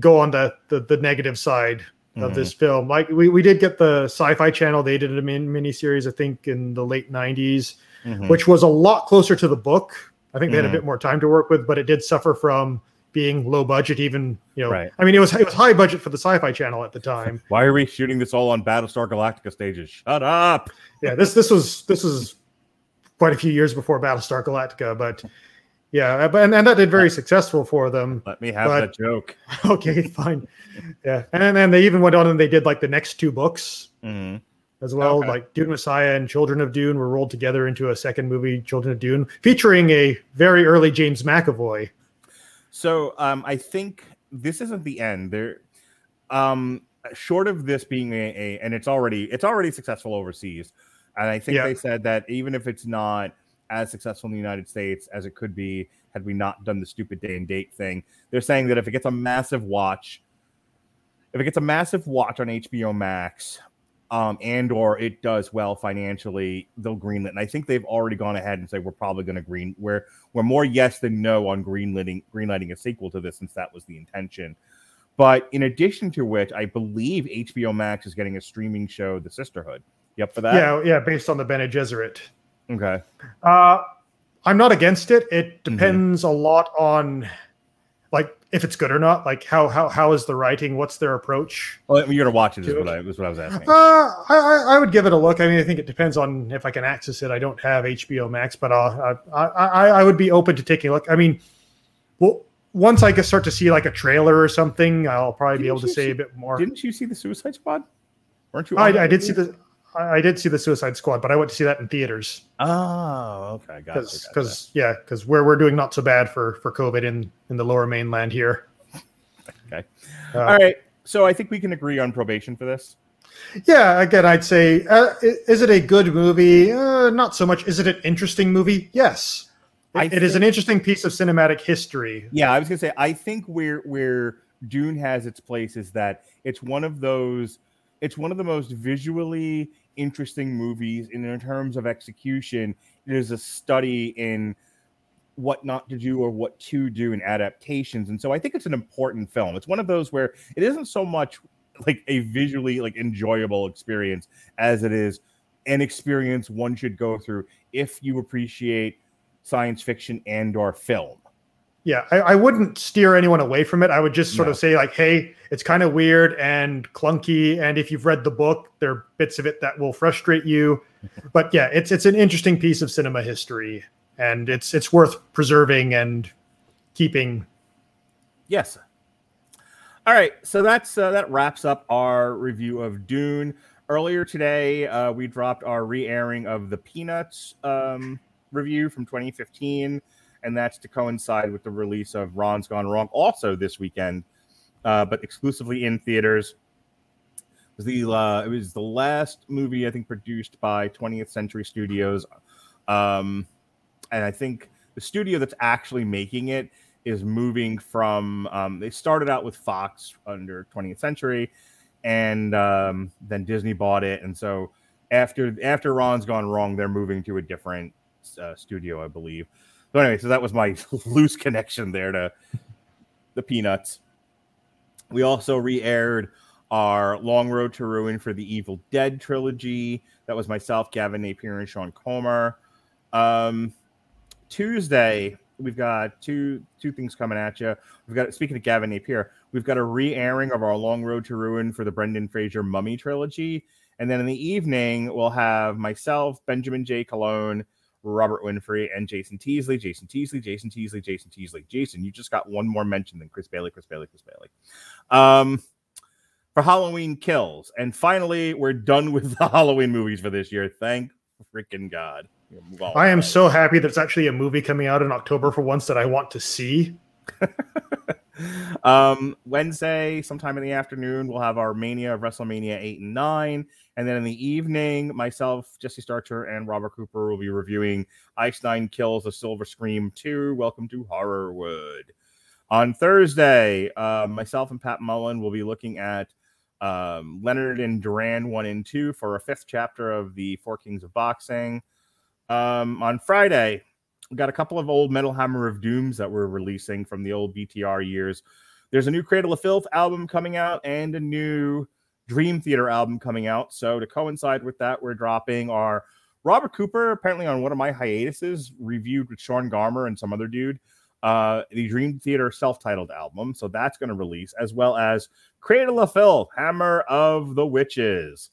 [SPEAKER 3] go on the, the the negative side of
[SPEAKER 2] Mhm.
[SPEAKER 3] this film. Like we we did get the Sci-Fi Channel; they did a min- mini series, I think, in the late '90s
[SPEAKER 2] Mhm.
[SPEAKER 3] which was a lot closer to the book. I think they had
[SPEAKER 2] Mhm.
[SPEAKER 3] a bit more time to work with, but it did suffer from being low budget. Even you know,
[SPEAKER 2] Right.
[SPEAKER 3] I mean, it was it was high budget for the Sci-Fi Channel at the time.
[SPEAKER 2] Why are we shooting this all on Battlestar Galactica stages? Shut up.
[SPEAKER 3] yeah, this this was this was quite a few years before Battlestar Galactica, but yeah, but and, and that did very successful for them.
[SPEAKER 2] Let me have
[SPEAKER 3] But-
[SPEAKER 2] that joke.
[SPEAKER 3] okay, fine, yeah, and then they even went on and they did like the next two books
[SPEAKER 2] Mhm.
[SPEAKER 3] as well.
[SPEAKER 2] Okay.
[SPEAKER 3] Like Dune Messiah and Children of Dune were rolled together into a second movie, Children of Dune, featuring a very early James McAvoy.
[SPEAKER 2] So um, I think this isn't the end. There, um, short of this being a, a and it's already it's already successful overseas, and I think
[SPEAKER 3] Yeah.
[SPEAKER 2] they said that even if it's not as successful in the United States as it could be had we not done the stupid day and date thing, they're saying that if it gets a massive watch, if it gets a massive watch on HBO Max, um, and or it does well financially, they'll greenlit. And I think they've already gone ahead and said we're probably going to green. We're we're more yes than no on greenlighting greenlighting a sequel to this, since that was the intention. But in addition to which, I believe HBO Max is getting a streaming show, The Sisterhood. Up for that?
[SPEAKER 3] yeah, yeah, based on the Bene Gesserit.
[SPEAKER 2] Okay.
[SPEAKER 3] Uh, I'm not against it. It
[SPEAKER 2] Mm-hmm.
[SPEAKER 3] depends a lot on, like, if it's good or not. Like, how how how is the writing? What's their approach?
[SPEAKER 2] Well, you're gonna watch it. Is what. I was what I was asking.
[SPEAKER 3] Uh, I, I would give it a look. I mean, I think it depends on if I can access it. I don't have HBO Max, but uh, I I I would be open to taking a look. I mean, well, once I can start to see like a trailer or something, I'll probably be
[SPEAKER 2] Didn't
[SPEAKER 3] able to say
[SPEAKER 2] see-
[SPEAKER 3] a bit more.
[SPEAKER 2] Didn't you see the Suicide Squad? Weren't you?
[SPEAKER 3] I, I did see the I I did see the Suicide Squad, but I went to see that in theaters.
[SPEAKER 2] Oh, okay. Gotcha.
[SPEAKER 3] because
[SPEAKER 2] gotcha.
[SPEAKER 3] because yeah because we're we're doing not so bad for for covid in in the lower mainland here
[SPEAKER 2] Okay.
[SPEAKER 3] Uh,
[SPEAKER 2] All right. So I think we can agree on probation for this.
[SPEAKER 3] yeah again i'd say uh, is it a good movie uh, not so much is it an interesting movie yes it,
[SPEAKER 2] I
[SPEAKER 3] it is an interesting piece of cinematic history
[SPEAKER 2] Yeah, I was gonna say I think where where Dune has its place is that it's one of those it's one of the most visually interesting movies and in terms of execution. It is a study in what not to do or what to do in adaptations. And so I think it's an important film. It's one of those where it isn't so much like a visually like enjoyable experience as it is an experience one should go through if you appreciate science fiction and or film.
[SPEAKER 3] Yeah I, I wouldn't steer anyone away from it i would just sort
[SPEAKER 2] No.
[SPEAKER 3] of say like hey it's kind of weird and clunky and if you've read the book there are bits of it that will frustrate you but yeah it's it's an interesting piece of cinema history and it's it's worth preserving and keeping
[SPEAKER 2] Yes. All right, so that's uh, that wraps up our review of Dune. Earlier today, uh, we dropped our re-airing of the Peanuts um, review from 2015, and that's to coincide with the release of Ron's Gone Wrong, also this weekend, uh, but exclusively in theaters. It was the uh, it was the last movie I think produced by 20th Century Studios, um, and I think the studio that's actually making it is moving from um, they started out with Fox under 20th Century, and um, then Disney bought it, and so after after Ron's gone wrong, they're moving to a different uh, studio, I believe. So anyway, so that was my loose connection there to the Peanuts. We also re-aired our Long Road to Ruin for the Evil Dead trilogy. That was myself, Gavin Napier, and Sean Comer. Um, Tuesday, we've got two two things coming at you. We've got speaking of Gavin Napier, we've got a re-airing of our Long Road to Ruin for the Brendan Fraser Mummy trilogy, and then in the evening we'll have myself, Benjamin J. Cologne, Robert Winfrey, and Jason Teasley. Jason Teasley, Jason Teasley, Jason Teasley. Jason, you just got one more mention than Chris Bailey, Chris Bailey, Chris Bailey. Um, for Halloween Kills, and finally we're done with the Halloween movies for this year. Thank freaking God. We'll move on.
[SPEAKER 3] I am so happy there's actually a movie coming out in October for once that I want to see.
[SPEAKER 2] Um, Wednesday, sometime in the afternoon, we'll have our Mania of WrestleMania 8 and 9. And then in the evening, myself, Jesse Starcher, and Robert Cooper will be reviewing Ice Nine Kills the Silver Scream 2. Welcome to Horrorwood. On Thursday, uh, myself and Pat Mullen will be looking at um, Leonard and Duran 1 and 2 for a fifth chapter of the Four Kings of Boxing. Um, on Friday, we got a couple of old Metal Hammer of Dooms that we're releasing from the old BTR years. There's a new Cradle of Filth album coming out and a new Dream Theater album coming out. So to coincide with that, we're dropping our Robert Cooper, apparently on one of my hiatuses, reviewed with Sean Garmer and some other dude, uh, the Dream Theater self-titled album. So that's going to release, as well as Cradle of Filth, Hammer of the Witches.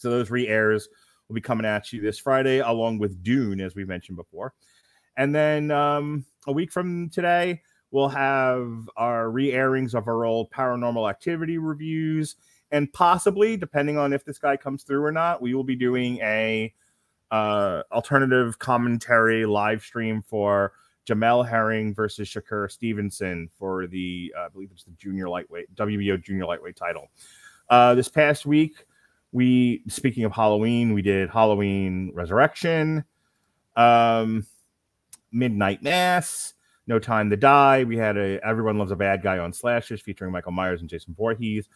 [SPEAKER 2] So those re-airs will be coming at you this Friday, along with Dune, as we mentioned before. And then um, a week from today, we'll have our re airings of our old paranormal activity reviews. And possibly, depending on if this guy comes through or not, we will be doing a uh, alternative commentary live stream for Jamel Herring versus Shakur Stevenson for the, uh, I believe it's the junior lightweight, WBO junior lightweight title. Uh, this past week, we, speaking of Halloween, we did Halloween Resurrection. Um, Midnight Mass, No Time to Die. We had a Everyone Loves a Bad Guy on Slashers featuring Michael Myers and Jason Voorhees.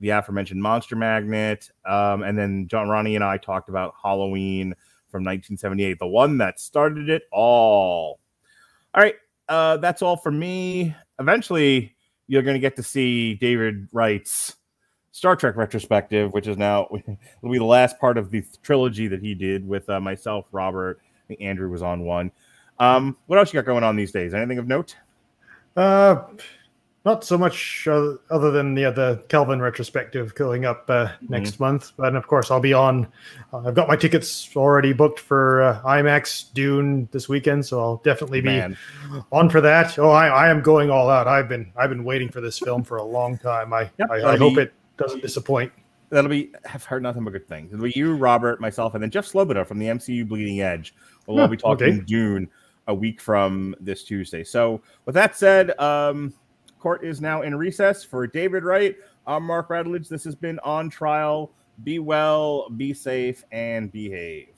[SPEAKER 2] The aforementioned Monster Magnet, um, and then John Ronnie and I talked about Halloween from 1978, the one that started it all. All right, uh, that's all for me. Eventually, you're going to get to see David Wright's Star Trek retrospective, which is now will be the last part of the trilogy that he did with uh, myself, Robert, Andrew was on one. Um, what else you got going on these days? Anything of note?
[SPEAKER 3] Uh, not so much uh, other than yeah, the Kelvin retrospective going up uh, mm-hmm. next month. But of course, I'll be on. Uh, I've got my tickets already booked for uh, IMAX Dune this weekend, so I'll definitely be Man. on for that. Oh, I, I am going all out. I've been I've been waiting for this film for a long time. I yep, I, I hope it doesn't disappoint.
[SPEAKER 2] That'll be. I've heard nothing but good things. It'll be you, Robert, myself, and then Jeff Sloboda from the MCU Bleeding Edge. We'll all be talking okay. Dune a week from this Tuesday. So, with that said, um, court is now in recess for David Wright. I'm Mark Radulich. This has been on trial. Be well, be safe, and behave.